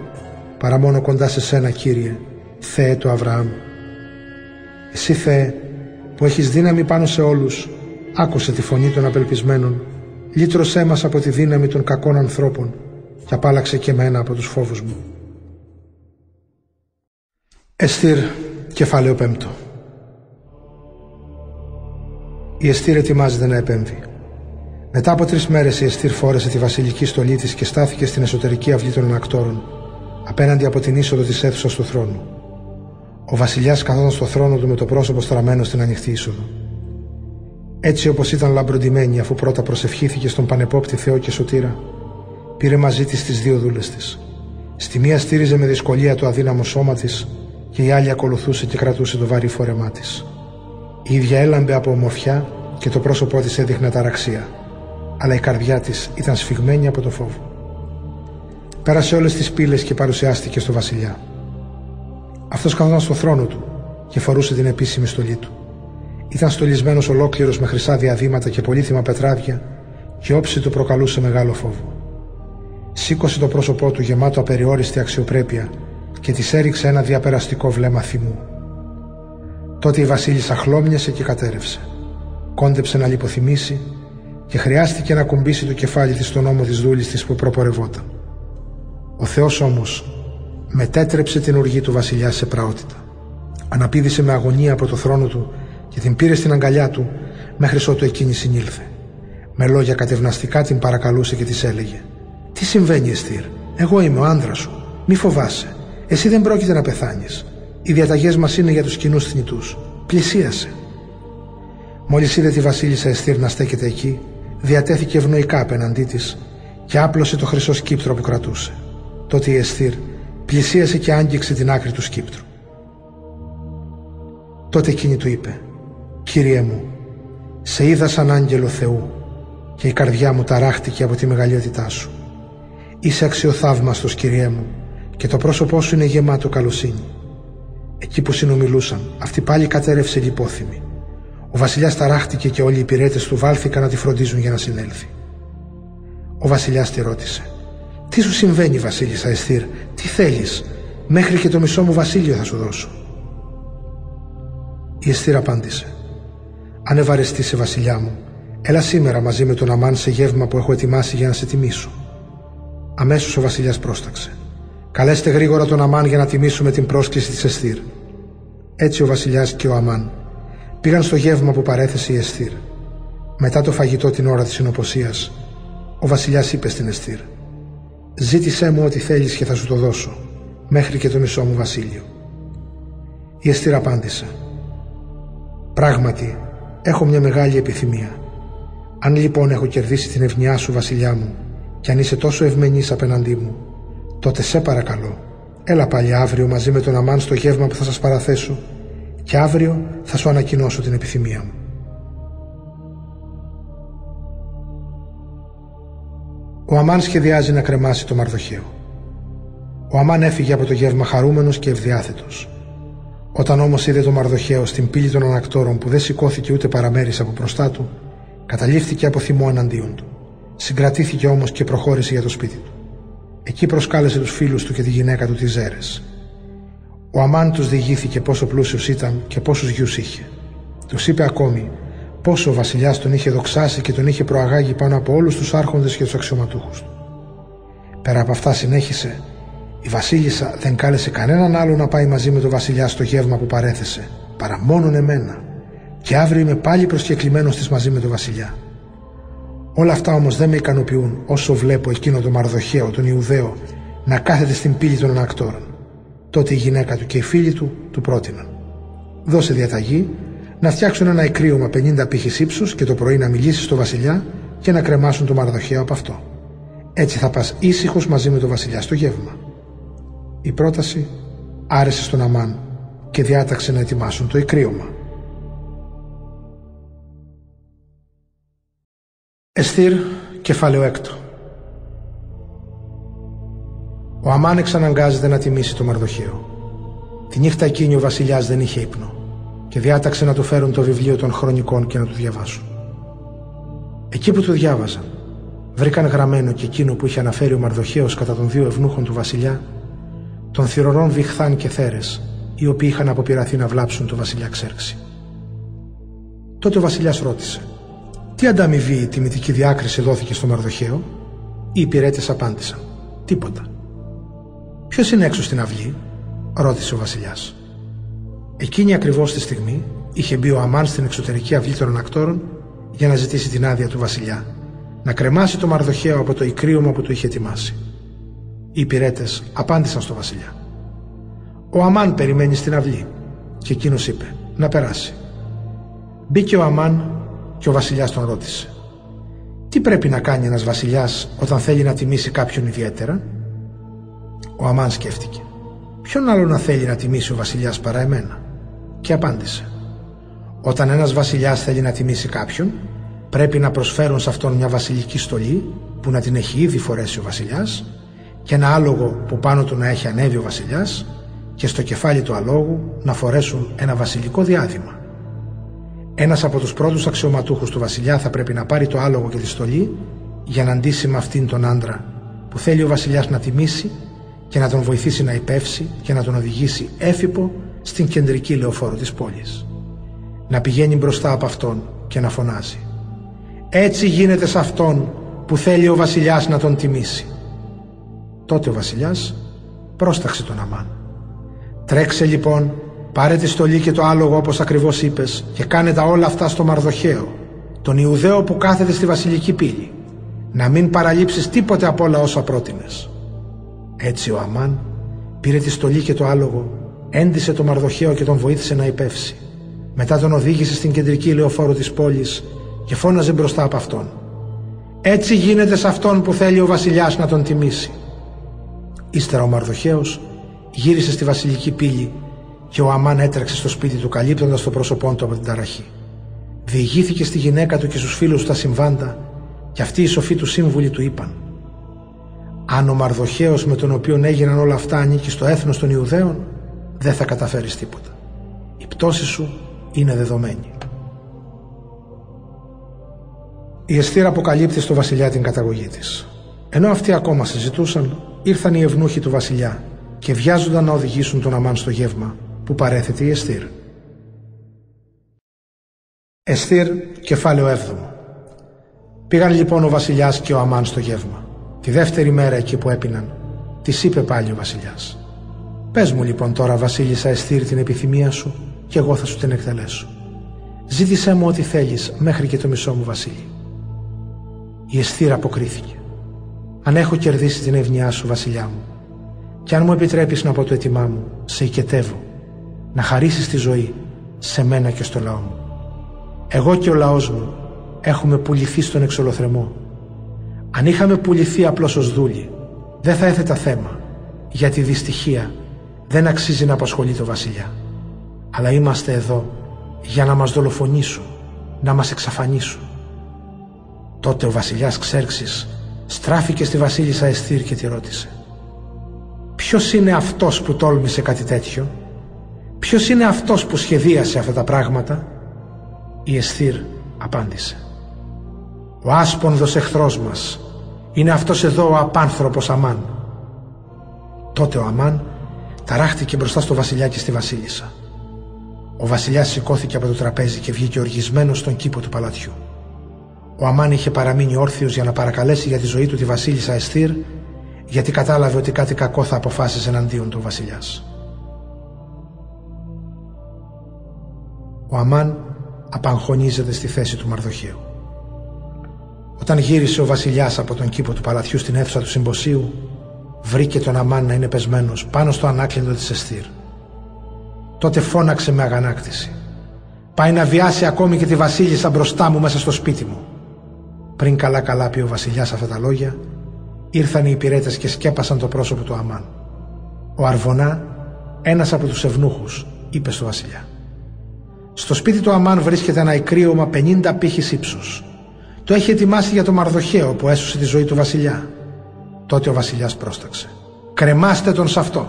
παρά μόνο κοντά σε σένα, Κύριε, Θεέ του Αβραάμ. Εσύ, Θεέ, που έχεις δύναμη πάνω σε όλους, άκουσε τη φωνή των απελπισμένων, λύτρωσέ μας από τη δύναμη των κακών ανθρώπων και απάλαξε και μένα από τους φόβους μου. Εστήρ, κεφάλαιο πέμπτο. Η Εστήρ ετοιμάζεται να επέμβει. Μετά από τρεις μέρες η Εστήρ φόρεσε τη βασιλική στολή της και στάθηκε στην εσωτερική αυλή των ανακτόρων, απέναντι από την είσοδο της αίθουσας του θρόνου. Ο βασιλιάς καθόταν στο θρόνο του με το πρόσωπο στραμμένο στην ανοιχτή είσοδο. Έτσι όπως ήταν λαμπροντημένη αφού πρώτα προσευχήθηκε στον πανεπόπτη Θεό και Σωτήρα, πήρε μαζί της τις δύο δούλες της. Στη μία στήριζε με δυσκολία το αδύναμο σώμα της και η άλλη ακολουθούσε και κρατούσε το βαρύ φόρεμά της. Η ίδια έλαμπε από ομορφιά και το πρόσωπό της έδειχνε ταραξία, αλλά η καρδιά της ήταν σφιγμένη από το φόβο. Πέρασε όλες τις πύλες και παρουσιάστηκε στο Βασιλιά. Αυτός καθόταν στο θρόνο του και φορούσε την επίσημη στολή του. Ήταν στολισμένος ολόκληρος με χρυσά διαδήματα και πολύθυμα πετράδια και όψη του προκαλούσε μεγάλο φόβο. Σήκωσε το πρόσωπό του γεμάτο απεριόριστη αξιοπρέπεια και της έριξε ένα διαπεραστικό βλέμμα θυμού. Τότε η Βασίλισσα χλώμιασε και κατέρευσε. Κόντεψε να λιποθυμήσει και χρειάστηκε να κουμπίσει το κεφάλι της στον ώμο της δούλης της που προπορευόταν. Ο Θεός όμως μετέτρεψε την οργή του βασιλιά σε πραότητα. Αναπήδησε με αγωνία από το θρόνο του και την πήρε στην αγκαλιά του μέχρι ότου εκείνη συνήλθε. Με λόγια κατευναστικά την παρακαλούσε και της έλεγε «Τι συμβαίνει Εστήρ, εγώ είμαι ο άντρα σου, μη φοβάσαι, εσύ δεν πρόκειται να πεθάνεις. Οι διαταγές μας είναι για τους κοινούς θνητούς. Πλησίασε». Μόλις είδε τη βασίλισσα Εστήρ να στέκεται εκεί, διατέθηκε ευνοϊκά απέναντί της και άπλωσε το χρυσό σκύπτρο που κρατούσε. Τότε η Εστήρ πλησίασε και άγγιξε την άκρη του σκύπτρου. Τότε εκείνη του είπε «Κύριε μου, σε είδα σαν άγγελο Θεού και η καρδιά μου ταράχτηκε από τη μεγαλειότητά σου. Είσαι αξιοθαύμαστος, Κυριέ μου, και το πρόσωπό σου είναι γεμάτο καλοσύνη. Εκεί που συνομιλούσαν, αυτή πάλι κατέρευσε λιπόθυμη. Ο βασιλιάς ταράχτηκε και όλοι οι υπηρέτε του βάλθηκαν να τη φροντίζουν για να συνέλθει. Ο βασιλιάς τη ρώτησε «Τι σου συμβαίνει, βασίλισσα Εστήρ, τι θέλεις, μέχρι και το μισό μου βασίλειο θα σου δώσω». Η Εστήρ απάντησε «Αν ευαρεστείς, βασιλιά μου, έλα σήμερα μαζί με τον Αμάν σε γεύμα που έχω ετοιμάσει για να σε τιμήσω». Αμέσως ο βασιλιάς πρόσταξε «Καλέστε γρήγορα τον Αμάν για να τιμήσουμε την πρόσκληση της Εστήρ». Έτσι ο βασιλιάς και ο Αμάν πήγαν στο γεύμα που παρέθεσε η Εστήρ. Μετά το φαγητό την ώρα της συνοποσίας, ο βασιλιάς είπε στην Εστήρ «Ζήτησέ μου ό,τι θέλεις και θα σου το δώσω, μέχρι και το μισό μου βασίλειο». Η Εστήρ απάντησε «Πράγματι, έχω μια μεγάλη επιθυμία. Αν λοιπόν έχω κερδίσει την ευνοιά σου βασιλιά μου και αν είσαι τόσο ευμενής απέναντί μου, τότε σε παρακαλώ, έλα πάλι αύριο μαζί με τον Αμάν στο γεύμα που θα σας παραθέσω και αύριο θα σου ανακοινώσω την επιθυμία μου. Ο Αμάν σχεδιάζει να κρεμάσει το Μαρδοχαίο. Ο Αμάν έφυγε από το γεύμα χαρούμενος και ευδιάθετος. Όταν όμως είδε το Μαρδοχαίο στην πύλη των ανακτόρων που δεν σηκώθηκε ούτε παραμέρισε από μπροστά του, καταλήφθηκε από θυμό εναντίον του. Συγκρατήθηκε όμως και προχώρησε για το σπίτι του. Εκεί προσκάλεσε τους φίλους του και τη γυναίκα του τις Ζέρες. Ο Αμάν τους διηγήθηκε πόσο πλούσιος ήταν και πόσους γιους είχε. Τους είπε ακόμη πόσο ο βασιλιάς τον είχε δοξάσει και τον είχε προαγάγει πάνω από όλους τους άρχοντες και τους αξιωματούχους του. Πέρα από αυτά συνέχισε η βασίλισσα δεν κάλεσε κανέναν άλλο να πάει μαζί με τον βασιλιά στο γεύμα που παρέθεσε, παρά μόνον εμένα. Και αύριο είμαι πάλι προσκεκλημένος της μαζί με τον βασιλιά. Όλα αυτά όμως δεν με ικανοποιούν όσο βλέπω εκείνο το Μαρδοχαίο, τον Ιουδαίο, να κάθεται στην πύλη των ανακτόρων. Τότε η γυναίκα του και οι φίλοι του του πρότειναν. Δώσε διαταγή να φτιάξουν ένα εκρήωμα 50 πύχης ύψους και το πρωί να μιλήσεις στο βασιλιά και να κρεμάσουν το Μαρδοχαίο από αυτό. Έτσι θα πας ήσυχος μαζί με τον βασιλιά στο γεύμα. Η πρόταση άρεσε στον Αμάν και διάταξε να ετοιμάσουν το εκρήωμα. Εστήρ, κεφάλαιο έκτο. Ο Αμάν εξαναγκάζεται να τιμήσει το Μαρδοχείο. Τη νύχτα εκείνη ο βασιλιάς δεν είχε ύπνο και διάταξε να του φέρουν το βιβλίο των χρονικών και να του διαβάσουν. Εκεί που του διάβαζαν, βρήκαν γραμμένο και εκείνο που είχε αναφέρει ο Μαρδοχέος κατά των δύο ευνούχων του βασιλιά, των θυρωρών Βιχθάν και Θέρες, οι οποίοι είχαν αποπειραθεί να βλάψουν τον βασιλιά Ξέρξη. Τότε ο βασιλιάς ρώτησε τι ανταμοιβή η τιμητική διάκριση δόθηκε στο Μαρδοχαίο; Οι υπηρέτες απάντησαν. Τίποτα. Ποιος είναι έξω στην αυλή, ρώτησε ο Βασιλιάς. Εκείνη ακριβώς τη στιγμή είχε μπει ο Αμάν στην εξωτερική αυλή των ανακτόρων για να ζητήσει την άδεια του Βασιλιά, να κρεμάσει το Μαρδοχαίο από το ικρίωμα που του είχε ετοιμάσει. Οι υπηρέτες απάντησαν στο Βασιλιά. Ο Αμάν περιμένει στην αυλή και εκείνος είπε να περάσει. Μπήκε ο Αμάν και ο βασιλιάς τον ρώτησε «Τι πρέπει να κάνει ένας βασιλιάς όταν θέλει να τιμήσει κάποιον ιδιαίτερα» Ο Αμάν σκέφτηκε. Ποιον άλλο να θέλει να τιμήσει ο βασιλιάς παρά εμένα; Και απάντησε. Όταν ένας βασιλιάς θέλει να τιμήσει κάποιον, πρέπει να προσφέρουν σε αυτόν μια βασιλική στολή που να την έχει ήδη φορέσει ο βασιλιάς και ένα άλογο που πάνω του να έχει ανέβει ο βασιλιάς και στο κεφάλι του αλόγου να φορέσουν ένα βασιλικό διάδημα. Ένας από τους πρώτους αξιωματούχους του βασιλιά θα πρέπει να πάρει το άλογο και τη στολή για να αντίσει με αυτήν τον άντρα που θέλει ο βασιλιάς να τιμήσει και να τον βοηθήσει να υπεύσει και να τον οδηγήσει έφυπο στην κεντρική λεωφόρο της πόλης. Να πηγαίνει μπροστά από αυτόν και να φωνάζει. Έτσι γίνεται σε αυτόν που θέλει ο βασιλιάς να τον τιμήσει. Τότε ο βασιλιάς πρόσταξε τον Αμάν. Τρέξε λοιπόν, πάρε τη στολή και το άλογο όπως ακριβώς είπες και κάνε τα όλα αυτά στο Μαρδοχαίο, τον Ιουδαίο που κάθεται στη βασιλική πύλη. Να μην παραλείψεις τίποτε από όλα όσα πρότεινες. Έτσι ο Αμάν πήρε τη στολή και το άλογο, έντισε το Μαρδοχαίο και τον βοήθησε να υπεύσει. Μετά τον οδήγησε στην κεντρική λεωφόρο της πόλης και φώναζε μπροστά από αυτόν. Έτσι γίνεται σε αυτόν που θέλει ο βασιλιάς να τον τιμήσει. Ύστερα ο Μαρδοχαίος γύρισε στη βασιλική πύλη και ο Αμάν έτρεξε στο σπίτι του καλύπτοντας το πρόσωπό του από την ταραχή. Διηγήθηκε στη γυναίκα του και στους φίλους του τα συμβάντα και αυτοί οι σοφοί του σύμβουλοι του είπαν «Αν ο Μαρδοχαίος με τον οποίο έγιναν όλα αυτά ανήκει στο έθνος των Ιουδαίων, δεν θα καταφέρεις τίποτα. Η πτώση σου είναι δεδομένη». Η Εστήρα αποκαλύπτει στο βασιλιά την καταγωγή της. Ενώ αυτοί ακόμα συζητούσαν, ήρθαν οι ευνούχοι του βασιλιά και βιάζονταν να οδηγήσουν τον Αμάν στο γεύμα που παρέθεται η Εστήρ. Εστήρ, κεφάλαιο 7. Πήγαν λοιπόν ο βασιλιάς και ο Αμάν στο γεύμα. Τη δεύτερη μέρα εκεί που έπιναν, της είπε πάλι ο βασιλιάς. Πες μου λοιπόν τώρα, Βασίλισσα Εστήρ, την επιθυμία σου, και εγώ θα σου την εκτελέσω. Ζήτησέ μου ό,τι θέλεις μέχρι και το μισό μου βασίλειο. Η Εστήρα αποκρίθηκε. Αν έχω κερδίσει την ευνοιά σου, βασιλιά μου, και αν μου επιτρέπεις να πω το έτοιμά μου, σε οικετεύω, να χαρίσεις τη ζωή σε μένα και στο λαό μου. Εγώ και ο λαός μου έχουμε πουληθεί στον εξολοθρεμό. Αν είχαμε πουληθεί απλώς ως δούλοι, δεν θα έθετα θέμα, γιατί η δυστυχία δεν αξίζει να απασχολεί το βασιλιά. Αλλά είμαστε εδώ για να μας δολοφονήσουν, να μας εξαφανίσουν. Τότε ο βασιλιάς Ξέρξης στράφηκε στη βασίλισσα Εστήρ και τη ρώτησε Ποιος είναι αυτός που τόλμησε κάτι τέτοιο; Ποιος είναι αυτός που σχεδίασε αυτά τα πράγματα; Η Εστήρ απάντησε. Ο άσπονδος εχθρός μας. Είναι αυτός εδώ ο απάνθρωπος Αμάν. Τότε ο Αμάν ταράχτηκε μπροστά στο βασιλιά και στη βασίλισσα. Ο βασιλιάς σηκώθηκε από το τραπέζι και βγήκε οργισμένος στον κήπο του παλατιού. Ο Αμάν είχε παραμείνει όρθιος για να παρακαλέσει για τη ζωή του τη βασίλισσα Εστήρ γιατί κατάλαβε ότι κάτι κακό θα αποφάσισε εναντίον του βασιλιάς. Ο Αμάν απαγχωνίζεται στη θέση του Μαρδοχείου. Όταν γύρισε ο βασιλιάς από τον κήπο του παλατιού στην αίθουσα του συμποσίου, βρήκε τον Αμάν να είναι πεσμένος πάνω στο ανάκλεντο της Εστήρ. Τότε φώναξε με αγανάκτηση. Πάει να βιάσει ακόμη και τη βασίλισσα μπροστά μου μέσα στο σπίτι μου. Πριν καλά καλά πει ο βασιλιάς αυτά τα λόγια, ήρθαν οι υπηρέτες και σκέπασαν το πρόσωπο του Αμάν. Ο Αρβονά, ένας από τους ευνούχους, είπε στο βασιλιά. Στο σπίτι του Αμάν βρίσκεται ένα εκρήωμα 50 πύχης ύψους. Το έχει ετοιμάσει για το Μαρδοχαίο που έσωσε τη ζωή του βασιλιά. Τότε ο βασιλιάς πρόσταξε. Κρεμάστε τον σε αυτό.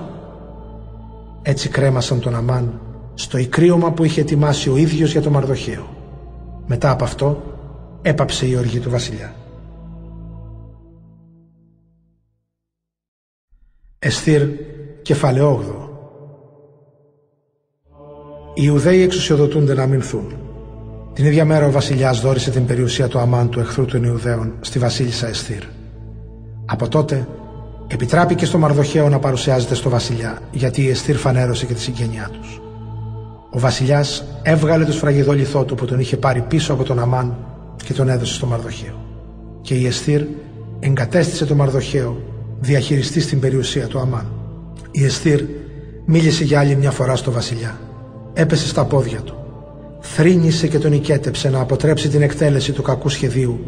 Έτσι κρέμασαν τον Αμάν στο ικρίωμα που είχε ετοιμάσει ο ίδιος για το Μαρδοχαίο. Μετά από αυτό έπαψε η οργή του βασιλιά. Εστήρ κεφαλαιόγδο Οι Ιουδαίοι εξουσιοδοτούνται να αμυνθούν. Την ίδια μέρα ο βασιλιάς δόρισε την περιουσία του Αμάν του εχθρού των Ιουδαίων στη βασίλισσα Εστήρ. Από τότε επιτράπηκε στο Μαρδοχαίο να παρουσιάζεται στο βασιλιά γιατί η Εστήρ φανέρωσε και τη συγγένειά τους. Ο βασιλιάς έβγαλε το σφραγιδό λιθό του που τον είχε πάρει πίσω από τον Αμάν και τον έδωσε στο Μαρδοχαίο. Και η Εστήρ εγκατέστησε το Μαρδοχαίο διαχειριστής στην περιουσία του Αμάν. Η Εστήρ μίλησε για άλλη μια φορά στο βασιλιά. Έπεσε στα πόδια του. Θρύνησε και τον οικέτεψε να αποτρέψει την εκτέλεση του κακού σχεδίου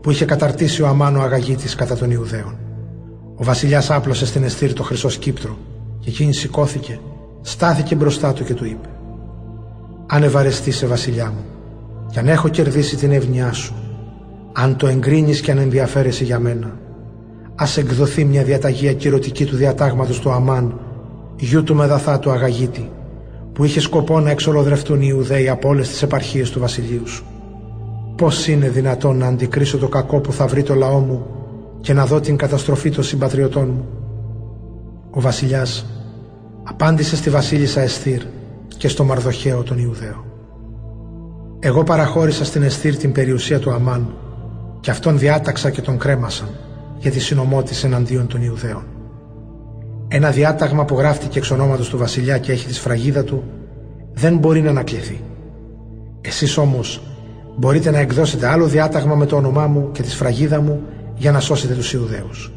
που είχε καταρτήσει ο Αμάν ο Αγαγίτης κατά των Ιουδαίων. Ο βασιλιάς άπλωσε στην Εστήρ το χρυσό σκύπτρο και εκείνη σηκώθηκε, στάθηκε μπροστά του και του είπε «Αν ευαρεστείς, βασιλιά μου, κι αν έχω κερδίσει την ευνοιά σου, αν το εγκρίνεις και αν ενδιαφέρεσαι για μένα, ας εκδοθεί μια διαταγή ακυρωτική του διατάγματος του Αμάν, γιού του Μεδαθάτου Αγαγίτη, που είχε σκοπό να εξολοδρευτούν οι Ιουδαίοι από όλες τις επαρχίες του βασιλείου σου. Πώς είναι δυνατόν να αντικρίσω το κακό που θα βρει το λαό μου και να δω την καταστροφή των συμπατριωτών μου; Ο βασιλιάς απάντησε στη βασίλισσα Εστήρ και στο Μαρδοχαίο τον Ιουδαίο. Εγώ παραχώρησα στην Εστήρ την περιουσία του Αμάν και αυτόν διάταξα και τον κρέμασαν γιατί συνομώτησε εναντίον των Ιουδαίων. Ένα διάταγμα που γράφτηκε εξ ονόματος του βασιλιά και έχει τη σφραγίδα του δεν μπορεί να ανακληθεί. Εσείς όμως μπορείτε να εκδώσετε άλλο διάταγμα με το όνομά μου και τη σφραγίδα μου για να σώσετε τους Ιουδαίους.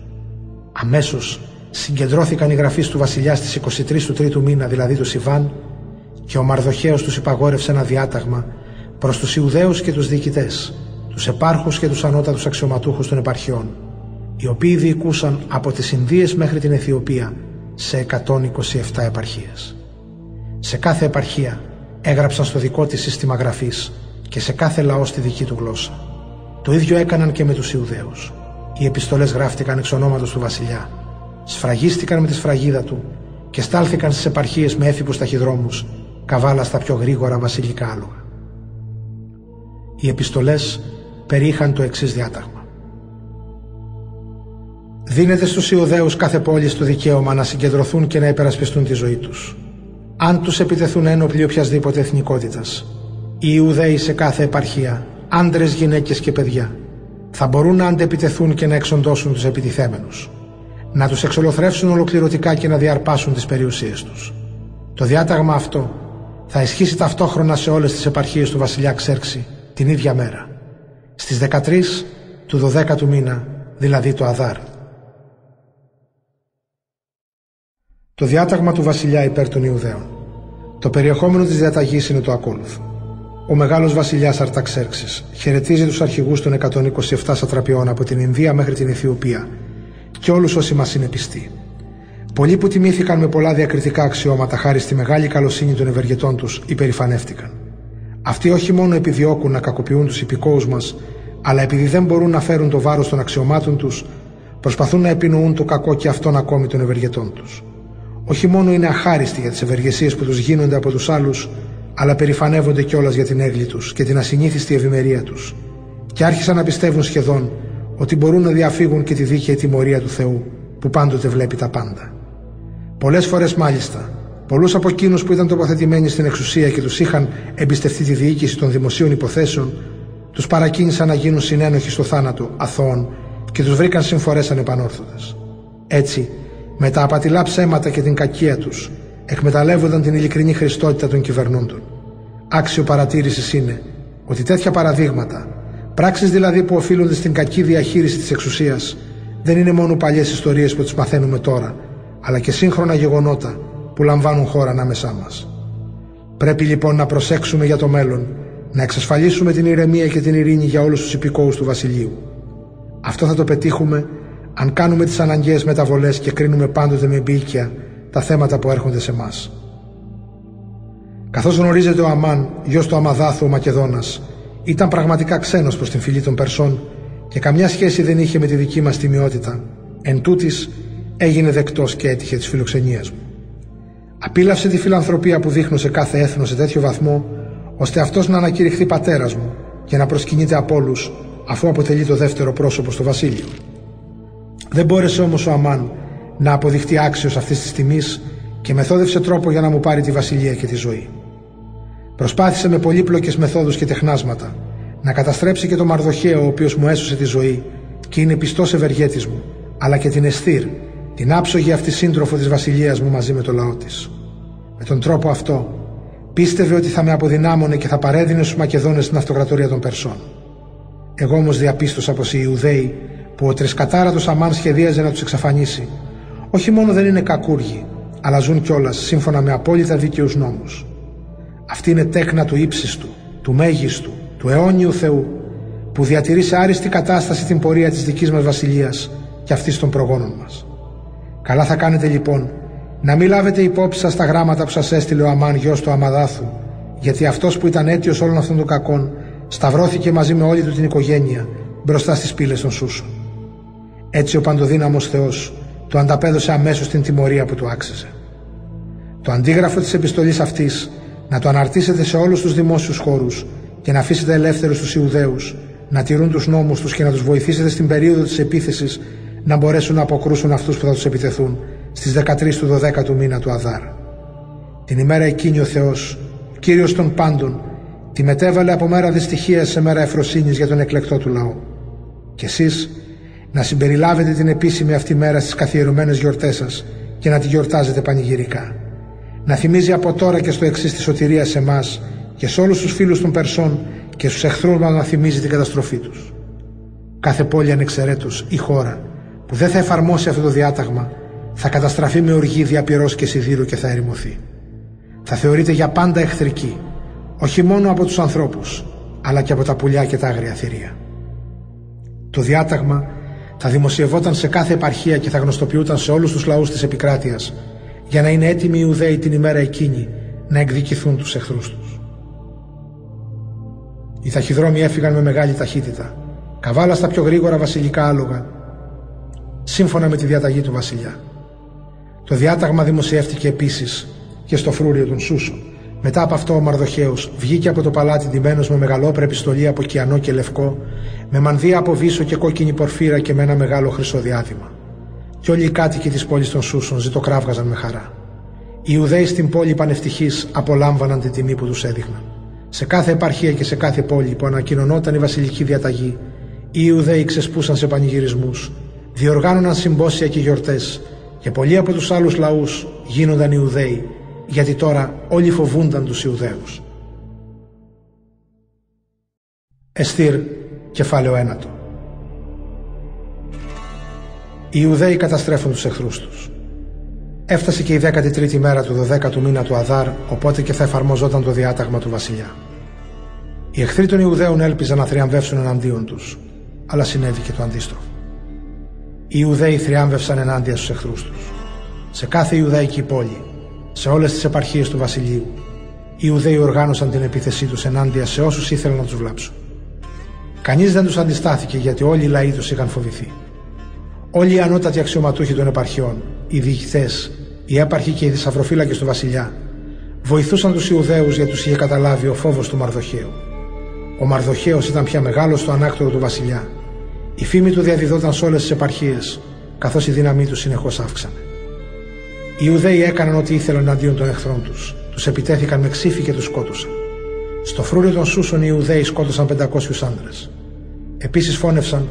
Αμέσως συγκεντρώθηκαν οι γραφείς του βασιλιά στις 23 του τρίτου μήνα, δηλαδή του Σιβάν, και ο Μαρδοχέος τους υπαγόρευσε ένα διάταγμα προς τους Ιουδαίους και τους διοικητές, τους επάρχους και τους ανώτατους αξιωματούχους των επαρχιών, οι οποίοι διοικούσαν από τις Ινδίες μέχρι την Αιθιοπία σε 127 επαρχίες. Σε κάθε επαρχία έγραψαν στο δικό της σύστημα γραφής και σε κάθε λαό στη δική του γλώσσα. Το ίδιο έκαναν και με τους Ιουδαίους. Οι επιστολές γράφτηκαν εξ ονόματος του βασιλιά, σφραγίστηκαν με τη σφραγίδα του και στάλθηκαν στις επαρχίες με έφυπους ταχυδρόμους, καβάλα στα πιο γρήγορα βασιλικά άλογα. Οι επιστολές περιείχαν το εξής διάταγμα. Δίνεται στους Ιουδαίους κάθε πόλη το δικαίωμα να συγκεντρωθούν και να υπερασπιστούν τη ζωή τους. Αν τους επιτεθούν ένοπλοι οποιασδήποτε εθνικότητας, οι Ιουδαίοι σε κάθε επαρχία, άντρες, γυναίκες και παιδιά, θα μπορούν να αντεπιτεθούν και να εξοντώσουν τους επιτιθέμενους, να τους εξολοθρεύσουν ολοκληρωτικά και να διαρπάσουν τις περιουσίες τους. Το διάταγμα αυτό θα ισχύσει ταυτόχρονα σε όλες τις επαρχίες του βασιλιά Ξέρξη την ίδια μέρα, στις 13 του 12ου μήνα, δηλαδή το Αδάρ. Το διάταγμα του βασιλιά υπέρ των Ιουδαίων. Το περιεχόμενο της διαταγής είναι το ακόλουθο. Ο μεγάλος βασιλιάς Αρταξέρξης χαιρετίζει τους αρχηγούς των 127 σατραπιών από την Ινδία μέχρι την Αιθιοπία και όλους όσοι μας είναι πιστοί. Πολλοί που τιμήθηκαν με πολλά διακριτικά αξιώματα χάρη στη μεγάλη καλοσύνη των ευεργετών τους υπερηφανεύτηκαν. Αυτοί όχι μόνο επιδιώκουν να κακοποιούν τους υπηκόους μας, αλλά επειδή δεν μπορούν να φέρουν το βάρος των αξιωμάτων τους, προσπαθούν να επινοούν το κακό και αυτόν ακόμη των ευεργετών τους όχι μόνο είναι αχάριστοι για τις ευεργεσίες που τους γίνονται από τους άλλους, αλλά περηφανεύονται κιόλας για την έγκλη τους και την ασυνήθιστη ευημερία τους, και άρχισαν να πιστεύουν σχεδόν ότι μπορούν να διαφύγουν και τη δίκαιη τιμωρία του Θεού, που πάντοτε βλέπει τα πάντα. Πολλές φορές μάλιστα, πολλούς από εκείνους που ήταν τοποθετημένοι στην εξουσία και τους είχαν εμπιστευτεί τη διοίκηση των δημοσίων υποθέσεων, τους παρακίνησαν να γίνουν συνένοχοι στο θάνατο αθώων και τους βρήκαν συμφορές ανεπανόρθωτες. Έτσι, με τα απατηλά ψέματα και την κακία τους εκμεταλλεύονταν την ειλικρινή χριστότητα των κυβερνούντων. Άξιο παρατήρησης είναι ότι τέτοια παραδείγματα, πράξεις δηλαδή που οφείλονται στην κακή διαχείριση της εξουσίας, δεν είναι μόνο παλιές ιστορίες που τις μαθαίνουμε τώρα, αλλά και σύγχρονα γεγονότα που λαμβάνουν χώρα ανάμεσά μας. Πρέπει λοιπόν να προσέξουμε για το μέλλον, να εξασφαλίσουμε την ηρεμία και την ειρήνη για όλους τους υπηκόους του Βασιλείου. Αυτό θα το πετύχουμε αν κάνουμε τις αναγκαίες μεταβολές και κρίνουμε πάντοτε με μπήκια τα θέματα που έρχονται σε εμά. Καθώς γνωρίζετε ο Αμάν, γιος του Αμαδάθου ο Μακεδόνας, ήταν πραγματικά ξένος προς την φυλή των Περσών και καμιά σχέση δεν είχε με τη δική μας τιμιότητα, εν τούτης έγινε δεκτός και έτυχε της φιλοξενίας μου. Απίλαυσε τη φιλανθρωπία που δείχνω σε κάθε έθνο σε τέτοιο βαθμό, ώστε αυτός να ανακηρυχθεί πατέρας μου και να προσκυνείται από όλους, αφού αποτελεί το δεύτερο πρόσωπο στο βασίλειο. Δεν μπόρεσε όμως ο Αμάν να αποδειχτεί άξιος αυτής της τιμής και μεθόδευσε τρόπο για να μου πάρει τη βασιλεία και τη ζωή. Προσπάθησε με πολύπλοκες μεθόδους και τεχνάσματα να καταστρέψει και τον Μαρδοχαίο, ο οποίος μου έσωσε τη ζωή και είναι πιστός ευεργέτης μου, αλλά και την Εστήρ, την άψογη αυτή σύντροφο της βασιλείας μου μαζί με το λαό της. Με τον τρόπο αυτό πίστευε ότι θα με αποδυνάμωνε και θα παρέδινε στους Μακεδόνες την αυτοκρατορία των Περσών. Εγώ όμως διαπίστωσα πως οι Ιουδαίοι που ο τρισκατάρατο Αμάν σχεδίαζε να τους εξαφανίσει, όχι μόνο δεν είναι κακούργοι, αλλά ζουν κιόλας σύμφωνα με απόλυτα δίκαιους νόμους. Αυτή είναι τέκνα του ύψιστου, του μέγιστου, του αιώνιου Θεού, που διατηρεί σε άριστη κατάσταση την πορεία της δικής μας βασιλείας και αυτής των προγόνων μας. Καλά θα κάνετε λοιπόν να μην λάβετε υπόψη σας τα γράμματα που σας έστειλε ο Αμάν γιος του Αμαδάθου, γιατί αυτός που ήταν αίτιος όλων αυτών των κακών σταυρώθηκε μαζί με όλη του την οικογένεια μπροστά στις πύλες των Σούσων. Έτσι ο παντοδύναμο Θεός του ανταπέδωσε αμέσως την τιμωρία που του άξιζε. Το αντίγραφο της επιστολής αυτής να το αναρτήσετε σε όλους τους δημόσιους χώρους και να αφήσετε ελεύθερους τους Ιουδαίους να τηρούν τους νόμους τους και να τους βοηθήσετε στην περίοδο της επίθεσης να μπορέσουν να αποκρούσουν αυτούς που θα τους επιτεθούν στις 13 του 12ου μήνα του Αδάρ. Την ημέρα εκείνη ο Θεός, κύριος των πάντων, τη μετέβαλε από μέρα δυστυχίας σε μέρα εφροσύνης για τον εκλεκτό του λαό. Και εσείς να συμπεριλάβετε την επίσημη αυτή μέρα στις καθιερωμένες γιορτές σας και να τη γιορτάζετε πανηγυρικά. Να θυμίζει από τώρα και στο εξής τη σωτηρία σε εμάς και σε όλους τους φίλους των Περσών και στους εχθρούς μας να θυμίζει την καταστροφή τους. Κάθε πόλη ανεξαιρέτως ή χώρα που δεν θα εφαρμόσει αυτό το διάταγμα θα καταστραφεί με οργή διαπυρός και σιδήρου και θα ερημωθεί. Θα θεωρείται για πάντα εχθρική, όχι μόνο από τους ανθρώπους, αλλά και από τα πουλιά και τα άγρια θηρία. Το διάταγμα θα δημοσιευόταν σε κάθε επαρχία και θα γνωστοποιούταν σε όλους τους λαούς της επικράτειας για να είναι έτοιμοι οι Ιουδαίοι την ημέρα εκείνη να εκδικηθούν τους εχθρούς τους. Οι ταχυδρόμοι έφυγαν με μεγάλη ταχύτητα, καβάλα στα πιο γρήγορα βασιλικά άλογα, σύμφωνα με τη διαταγή του βασιλιά. Το διάταγμα δημοσιεύτηκε επίσης και στο φρούριο των Σούσων. Μετά από αυτό ο Μαρδοχαίος βγήκε από το παλάτι ντυμένος με μεγαλόπρεπη στολή από κιανό και λευκό, με μανδύα από βίσο και κόκκινη πορφύρα και με ένα μεγάλο χρυσό διάδημα. Και όλοι οι κάτοικοι της πόλης των Σούσων ζητοκράβγαζαν με χαρά. Οι Ιουδαίοι στην πόλη πανευτυχείς απολάμβαναν την τιμή που τους έδειχναν. Σε κάθε επαρχία και σε κάθε πόλη που ανακοινωνόταν η βασιλική διαταγή, οι Ιουδαίοι ξεσπούσαν σε πανηγυρισμούς, διοργάνωναν συμπόσια και γιορτές και πολλοί από τους άλλους λαούς γίνονταν Ιουδαίοι, γιατί τώρα όλοι φοβούνταν τους Ιουδαίους. Εστήρ, κεφάλαιο ένατο. Οι Ιουδαίοι καταστρέφουν τους εχθρούς τους. Έφτασε και η 13η μέρα του 12ου μήνα του Αδάρ, οπότε και θα εφαρμοζόταν το διάταγμα του βασιλιά. Οι εχθροί των Ιουδαίων έλπιζαν να θριαμβεύσουν εναντίον τους, αλλά συνέβη και το αντίστροφο. Οι Ιουδαίοι θριάμβευσαν ενάντια στους εχθρούς τους. Σε κάθε Ιουδαϊκή πόλη, σε όλες τις επαρχίες του βασιλείου, οι Ιουδαίοι οργάνωσαν την επίθεσή τους ενάντια σε όσους ήθελαν να τους βλάψουν. Κανείς δεν τους αντιστάθηκε γιατί όλοι οι λαοί τους είχαν φοβηθεί. Όλοι οι ανώτατοι αξιωματούχοι των επαρχιών, οι διοικητέ, οι έπαρχοι και οι θησαυροφύλακε του βασιλιά, βοηθούσαν τους Ιουδαίους γιατί τους είχε καταλάβει ο φόβος του Μαρδοχαίου. Ο Μαρδοχαίος ήταν πια μεγάλος στο ανάκτορο του βασιλιά η φήμη του διαδιδόταν σε όλες τις επαρχίες, καθώς η δύναμή του συνεχώς αύξανε. Οι Ιουδαίοι έκαναν ό,τι ήθελαν εναντίον των εχθρών τους. Τους επιτέθηκαν με ξύφη και τους σκότωσαν. Στο φρούριο των Σούσων οι Ιουδαίοι σκότωσαν 500 άντρε. Επίσης φώνευσαν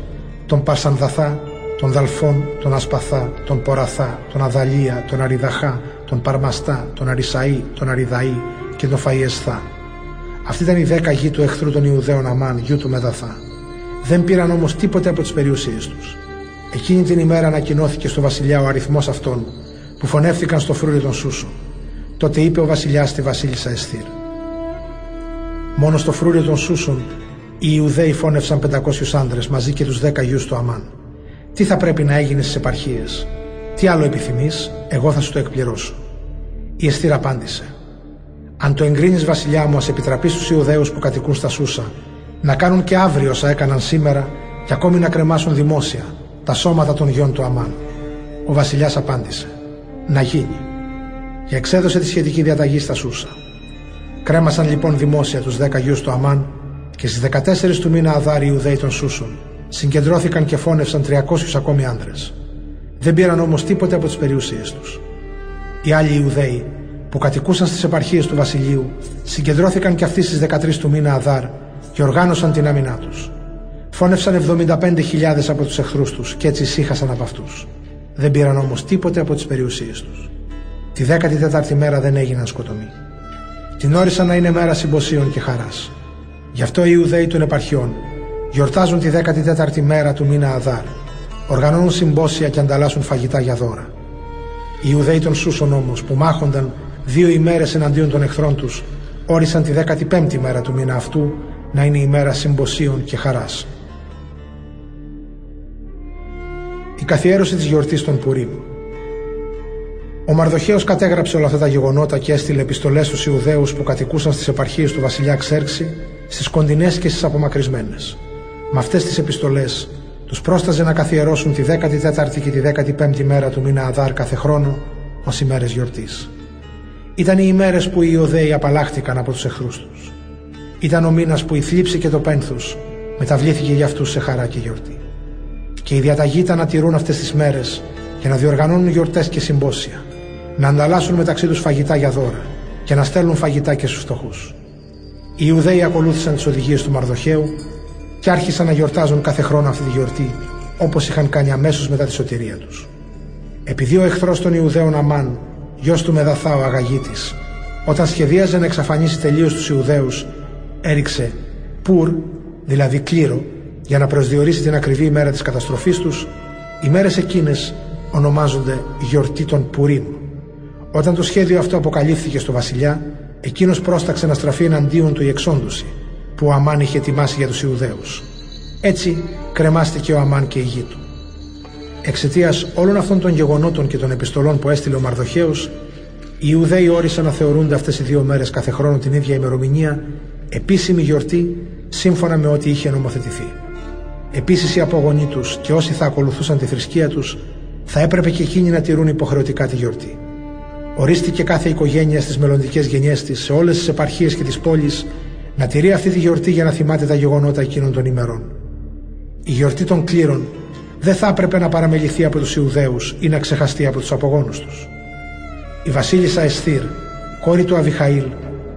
τον Πασανδαθά, τον Δαλφόν, τον Ασπαθά, τον Ποραθά, τον Αδαλία, τον Αριδαχά, τον Παρμαστά, τον Αρισαή, τον Αριδαή και τον Φαϊεσθά. Αυτή ήταν η δέκα γη του εχθρού των Ιουδαίων Αμάν, γιου του Μεταθά. Δεν πήραν όμως τίποτε από τις περιουσίες τους. Εκείνη την ημέρα ανακοινώθηκε στο βασιλιά ο αριθμός αυτών που φωνεύτηκαν στο φρούριο των Σούσο. Τότε είπε ο βασιλιάς στη βασίλισσα Εστήρ. Μόνο στο φρούριο των Σούσων οι Ιουδαίοι φώνευσαν 500 άντρες μαζί και τους 10 γιους του Αμάν. Τι θα πρέπει να έγινε στις επαρχίες, τι άλλο επιθυμείς, εγώ θα σου το εκπληρώσω. Η Εστήρ απάντησε. Αν το εγκρίνεις, βασιλιά μου, ας επιτραπείς στους Ιουδαίους που κατοικούν στα Σούσα να κάνουν και αύριο όσα έκαναν σήμερα και ακόμη να κρεμάσουν δημόσια τα σώματα των γιών του Αμάν. Ο βασιλιάς απάντησε «Να γίνει» και εξέδωσε τη σχετική διαταγή στα Σούσα. Κρέμασαν λοιπόν δημόσια τους δέκα γιους του Αμάν και στις 14 του μήνα Αδάρι Ιουδαίοι των Σούσων συγκεντρώθηκαν και φώνευσαν 300 ακόμη άντρες. Δεν πήραν όμως τίποτε από τις περιουσίες τους. Οι άλλοι Ιουδαίοι που κατοικούσαν στις επαρχίες του βασιλείου συγκεντρώθηκαν και αυτοί στις 13 του μήνα Αδάρ και οργάνωσαν την άμυνά τους. Φώνευσαν 75.000 από τους εχθρούς τους και έτσι ησύχασαν από αυτούς. Δεν πήραν όμως τίποτε από τις περιουσίες τους. Τη 14η μέρα δεν έγιναν σκοτωμοί. Την όρισαν να είναι μέρα συμποσίων και χαράς. Γι' αυτό οι Ιουδαίοι των επαρχιών γιορτάζουν τη 14η μέρα του μήνα Αδάρ. Οργανώνουν συμπόσια και ανταλλάσσουν φαγητά για δώρα. Οι Ιουδαίοι των Σούσων όμως που μάχονταν δύο ημέρες εναντίον των εχθρών τους, όρισαν τη 15η μέρα του μήνα αυτού να είναι η μέρα συμποσίων και χαράς. Η καθιέρωση της γιορτής των Πουρίμ Ο Μαρδοχαίος κατέγραψε όλα αυτά τα γεγονότα και έστειλε επιστολές στους Ιουδαίους που κατοικούσαν στις επαρχίες του βασιλιά Ξέρξη, στις κοντινές και στις απομακρυσμένες. Με αυτές τις επιστολές τους πρόσταζε να καθιερώσουν τη 14η και τη 15η μέρα του μήνα Αδάρ κάθε χρόνο ως ημέρες γιορτής. Ήταν οι ημέρες που οι Ιουδαίοι απαλλάχτηκαν από τους εχθρούς τους. Ήταν ο μήνας που η θλίψη και το πένθος μεταβλήθηκε για αυτούς σε χαρά και γιορτή. Και η διαταγή ήταν να τηρούν αυτές τις μέρες και να διοργανώνουν γιορτές και συμπόσια, να ανταλλάσσουν μεταξύ τους φαγητά για δώρα και να στέλνουν φαγητά και στους φτωχούς. Οι Ιουδαίοι ακολούθησαν τις οδηγίες του Μαρδοχαίου και άρχισαν να γιορτάζουν κάθε χρόνο αυτή τη γιορτή όπως είχαν κάνει αμέσως μετά τη σωτηρία τους. Επειδή ο εχθρός των Ιουδαίων Αμάν, γιος του Μεδαθά ο Αγαγίτης, όταν σχεδίαζε να εξαφανίσει τελείως τους Ιουδαίους, έριξε πουρ, δηλαδή κλήρο, για να προσδιορίσει την ακριβή ημέρα της καταστροφής τους, οι μέρες εκείνες ονομάζονται γιορτή των Πουρίμ. Όταν το σχέδιο αυτό αποκαλύφθηκε στο βασιλιά, εκείνος πρόσταξε να στραφεί εναντίον του η εξόντωση, που ο Αμάν είχε ετοιμάσει για τους Ιουδαίους. Έτσι κρεμάστηκε ο Αμάν και η γη του. Εξαιτίας όλων αυτών των γεγονότων και των επιστολών που έστειλε ο Μαρδοχαίος, οι Ιουδαίοι όρισαν να θεωρούνται αυτές οι δύο μέρες κάθε χρόνο την ίδια ημερομηνία επίσημη γιορτή σύμφωνα με ό,τι είχε νομοθετηθεί. Επίσης οι απόγονοί τους και όσοι θα ακολουθούσαν τη θρησκεία τους θα έπρεπε και εκείνοι να τηρούν υποχρεωτικά τη γιορτή. Ορίστηκε κάθε οικογένεια στις μελλοντικές γενιές της, σε όλες τις επαρχίες και τις πόλεις, να τηρεί αυτή τη γιορτή για να θυμάται τα γεγονότα εκείνων των ημερών. Η γιορτή των κλήρων δεν θα έπρεπε να παραμεληθεί από τους Ιουδαίους ή να ξεχαστεί από τους απογόνους τους. Η βασίλισσα Εσθήρ, κόρη του Αβιχαήλ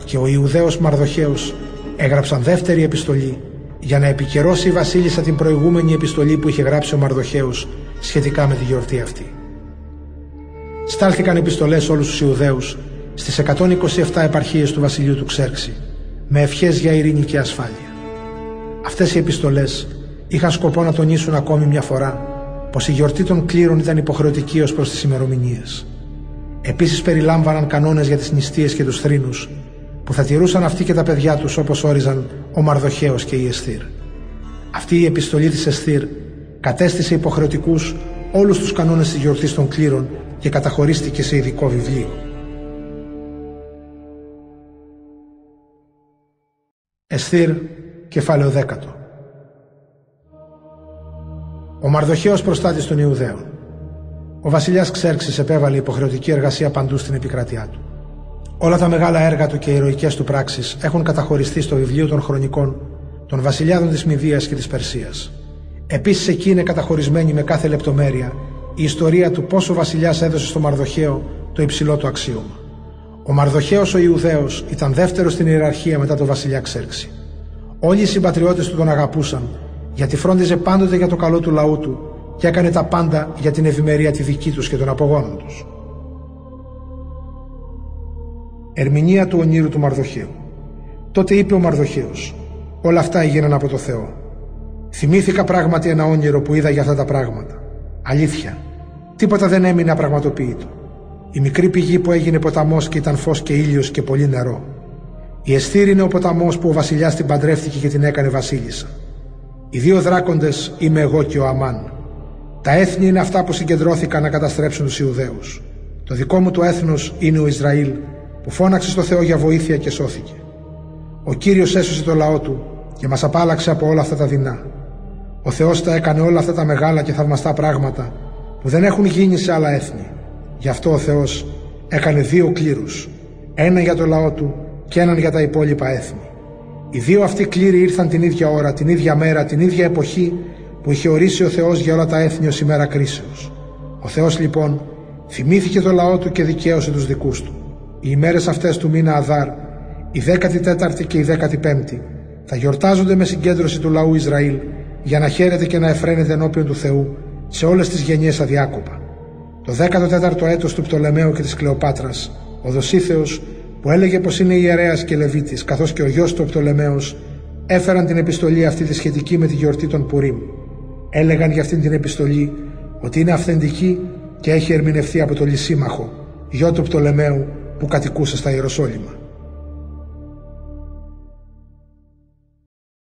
και ο Ιουδαίος Μαρδοχαίος έγραψαν δεύτερη επιστολή για να επικαιρώσει η βασίλισσα την προηγούμενη επιστολή που είχε γράψει ο Μαρδοχαίος σχετικά με τη γιορτή αυτή. Στάλθηκαν επιστολές όλους τους Ιουδαίους στις 127 επαρχίες του βασιλείου του Ξέρξη με ευχές για ειρήνη και ασφάλεια. Αυτές οι επιστολές είχαν σκοπό να τονίσουν ακόμη μια φορά πως η γιορτή των κλήρων ήταν υποχρεωτική ως προς τις ημερομηνίες. Επίσης περιλάμβαναν κανόνες για τις νηστείες και τους θρήνους που θα τηρούσαν αυτοί και τα παιδιά τους όπως όριζαν ο Μαρδοχαίος και η Εστήρ. Αυτή η επιστολή της Εστήρ κατέστησε υποχρεωτικούς όλους τους κανόνες της γιορτής των κλήρων και καταχωρίστηκε σε ειδικό βιβλίο. Εστήρ, κεφάλαιο δέκατο. Ο Μαρδοχαίος προστάτης των Ιουδαίων. Ο βασιλιάς Ξέρξης επέβαλε υποχρεωτική εργασία παντού στην επικράτειά του. Όλα τα μεγάλα έργα του και οι ηρωικές του πράξεις έχουν καταχωριστεί στο βιβλίο των χρονικών των βασιλιάδων της Μηδίας και της Περσίας. Επίσης εκεί είναι καταχωρισμένη με κάθε λεπτομέρεια η ιστορία του πόσο ο βασιλιάς έδωσε στο Μαρδοχαίο το υψηλό του αξίωμα. Ο Μαρδοχαίος ο Ιουδαίος ήταν δεύτερος στην ιεραρχία μετά τον βασιλιά Ξέρξη. Όλοι οι συμπατριώτες του τον αγαπούσαν γιατί φρόντιζε πάντοτε για το καλό του λαού του και έκανε τα πάντα για την ευημερία τη δική τους και των απογόνων τους. Ερμηνεία του ονείρου του Μαρδοχαίου. Τότε είπε ο Μαρδοχαίος: Όλα αυτά έγιναν από το Θεό. Θυμήθηκα πράγματι ένα όνειρο που είδα για αυτά τα πράγματα. Αλήθεια. Τίποτα δεν έμεινε απραγματοποιητό. Η μικρή πηγή που έγινε ποταμός και ήταν φως και ήλιος και πολύ νερό. Η Εστήρ είναι ο ποταμός που ο βασιλιάς την παντρεύτηκε και την έκανε βασίλισσα. Οι δύο δράκοντες είμαι εγώ και ο Αμάν. Τα έθνη είναι αυτά που συγκεντρώθηκαν να καταστρέψουν τους Ιουδαίους. Το δικό μου το έθνος είναι ο Ισραήλ που φώναξε στο Θεό για βοήθεια και σώθηκε. Ο Κύριος έσωσε το λαό του και μας απάλαξε από όλα αυτά τα δεινά. Ο Θεός τα έκανε όλα αυτά τα μεγάλα και θαυμαστά πράγματα που δεν έχουν γίνει σε άλλα έθνη. Γι' αυτό ο Θεός έκανε δύο κλήρους, ένα για το λαό του και έναν για τα υπόλοιπα έθνη. Οι δύο αυτοί κλήροι ήρθαν την ίδια ώρα, την ίδια μέρα, την ίδια εποχή που είχε ορίσει ο Θεός για όλα τα έθνη ως ημέρα κρίσεως. Ο Θεός λοιπόν θυμήθηκε το λαό του και δικαίωσε τους δικούς του. Οι ημέρες αυτές του μήνα Αδάρ, η 14η και η 15η, θα γιορτάζονται με συγκέντρωση του λαού Ισραήλ για να χαίρεται και να εφραίνεται ενώπιον του Θεού σε όλες τις γενιές αδιάκοπα. Το 14ο έτος του Πτολεμαίου και της Κλεοπάτρας, ο Δοσίθεος, που έλεγε πως είναι ιερέας και Λεβίτης, καθώς και ο γιος του Πτολεμαίος, έφεραν την επιστολή αυτή τη σχετική με τη γιορτή των Πουρίμ. Έλεγαν για αυτήν την επιστολή ότι είναι αυθεντική και έχει ερμηνευθεί από το Λυσίμαχο, γιο του Πτολεμαίου, που κατοικούσε στα Ιεροσόλυμα.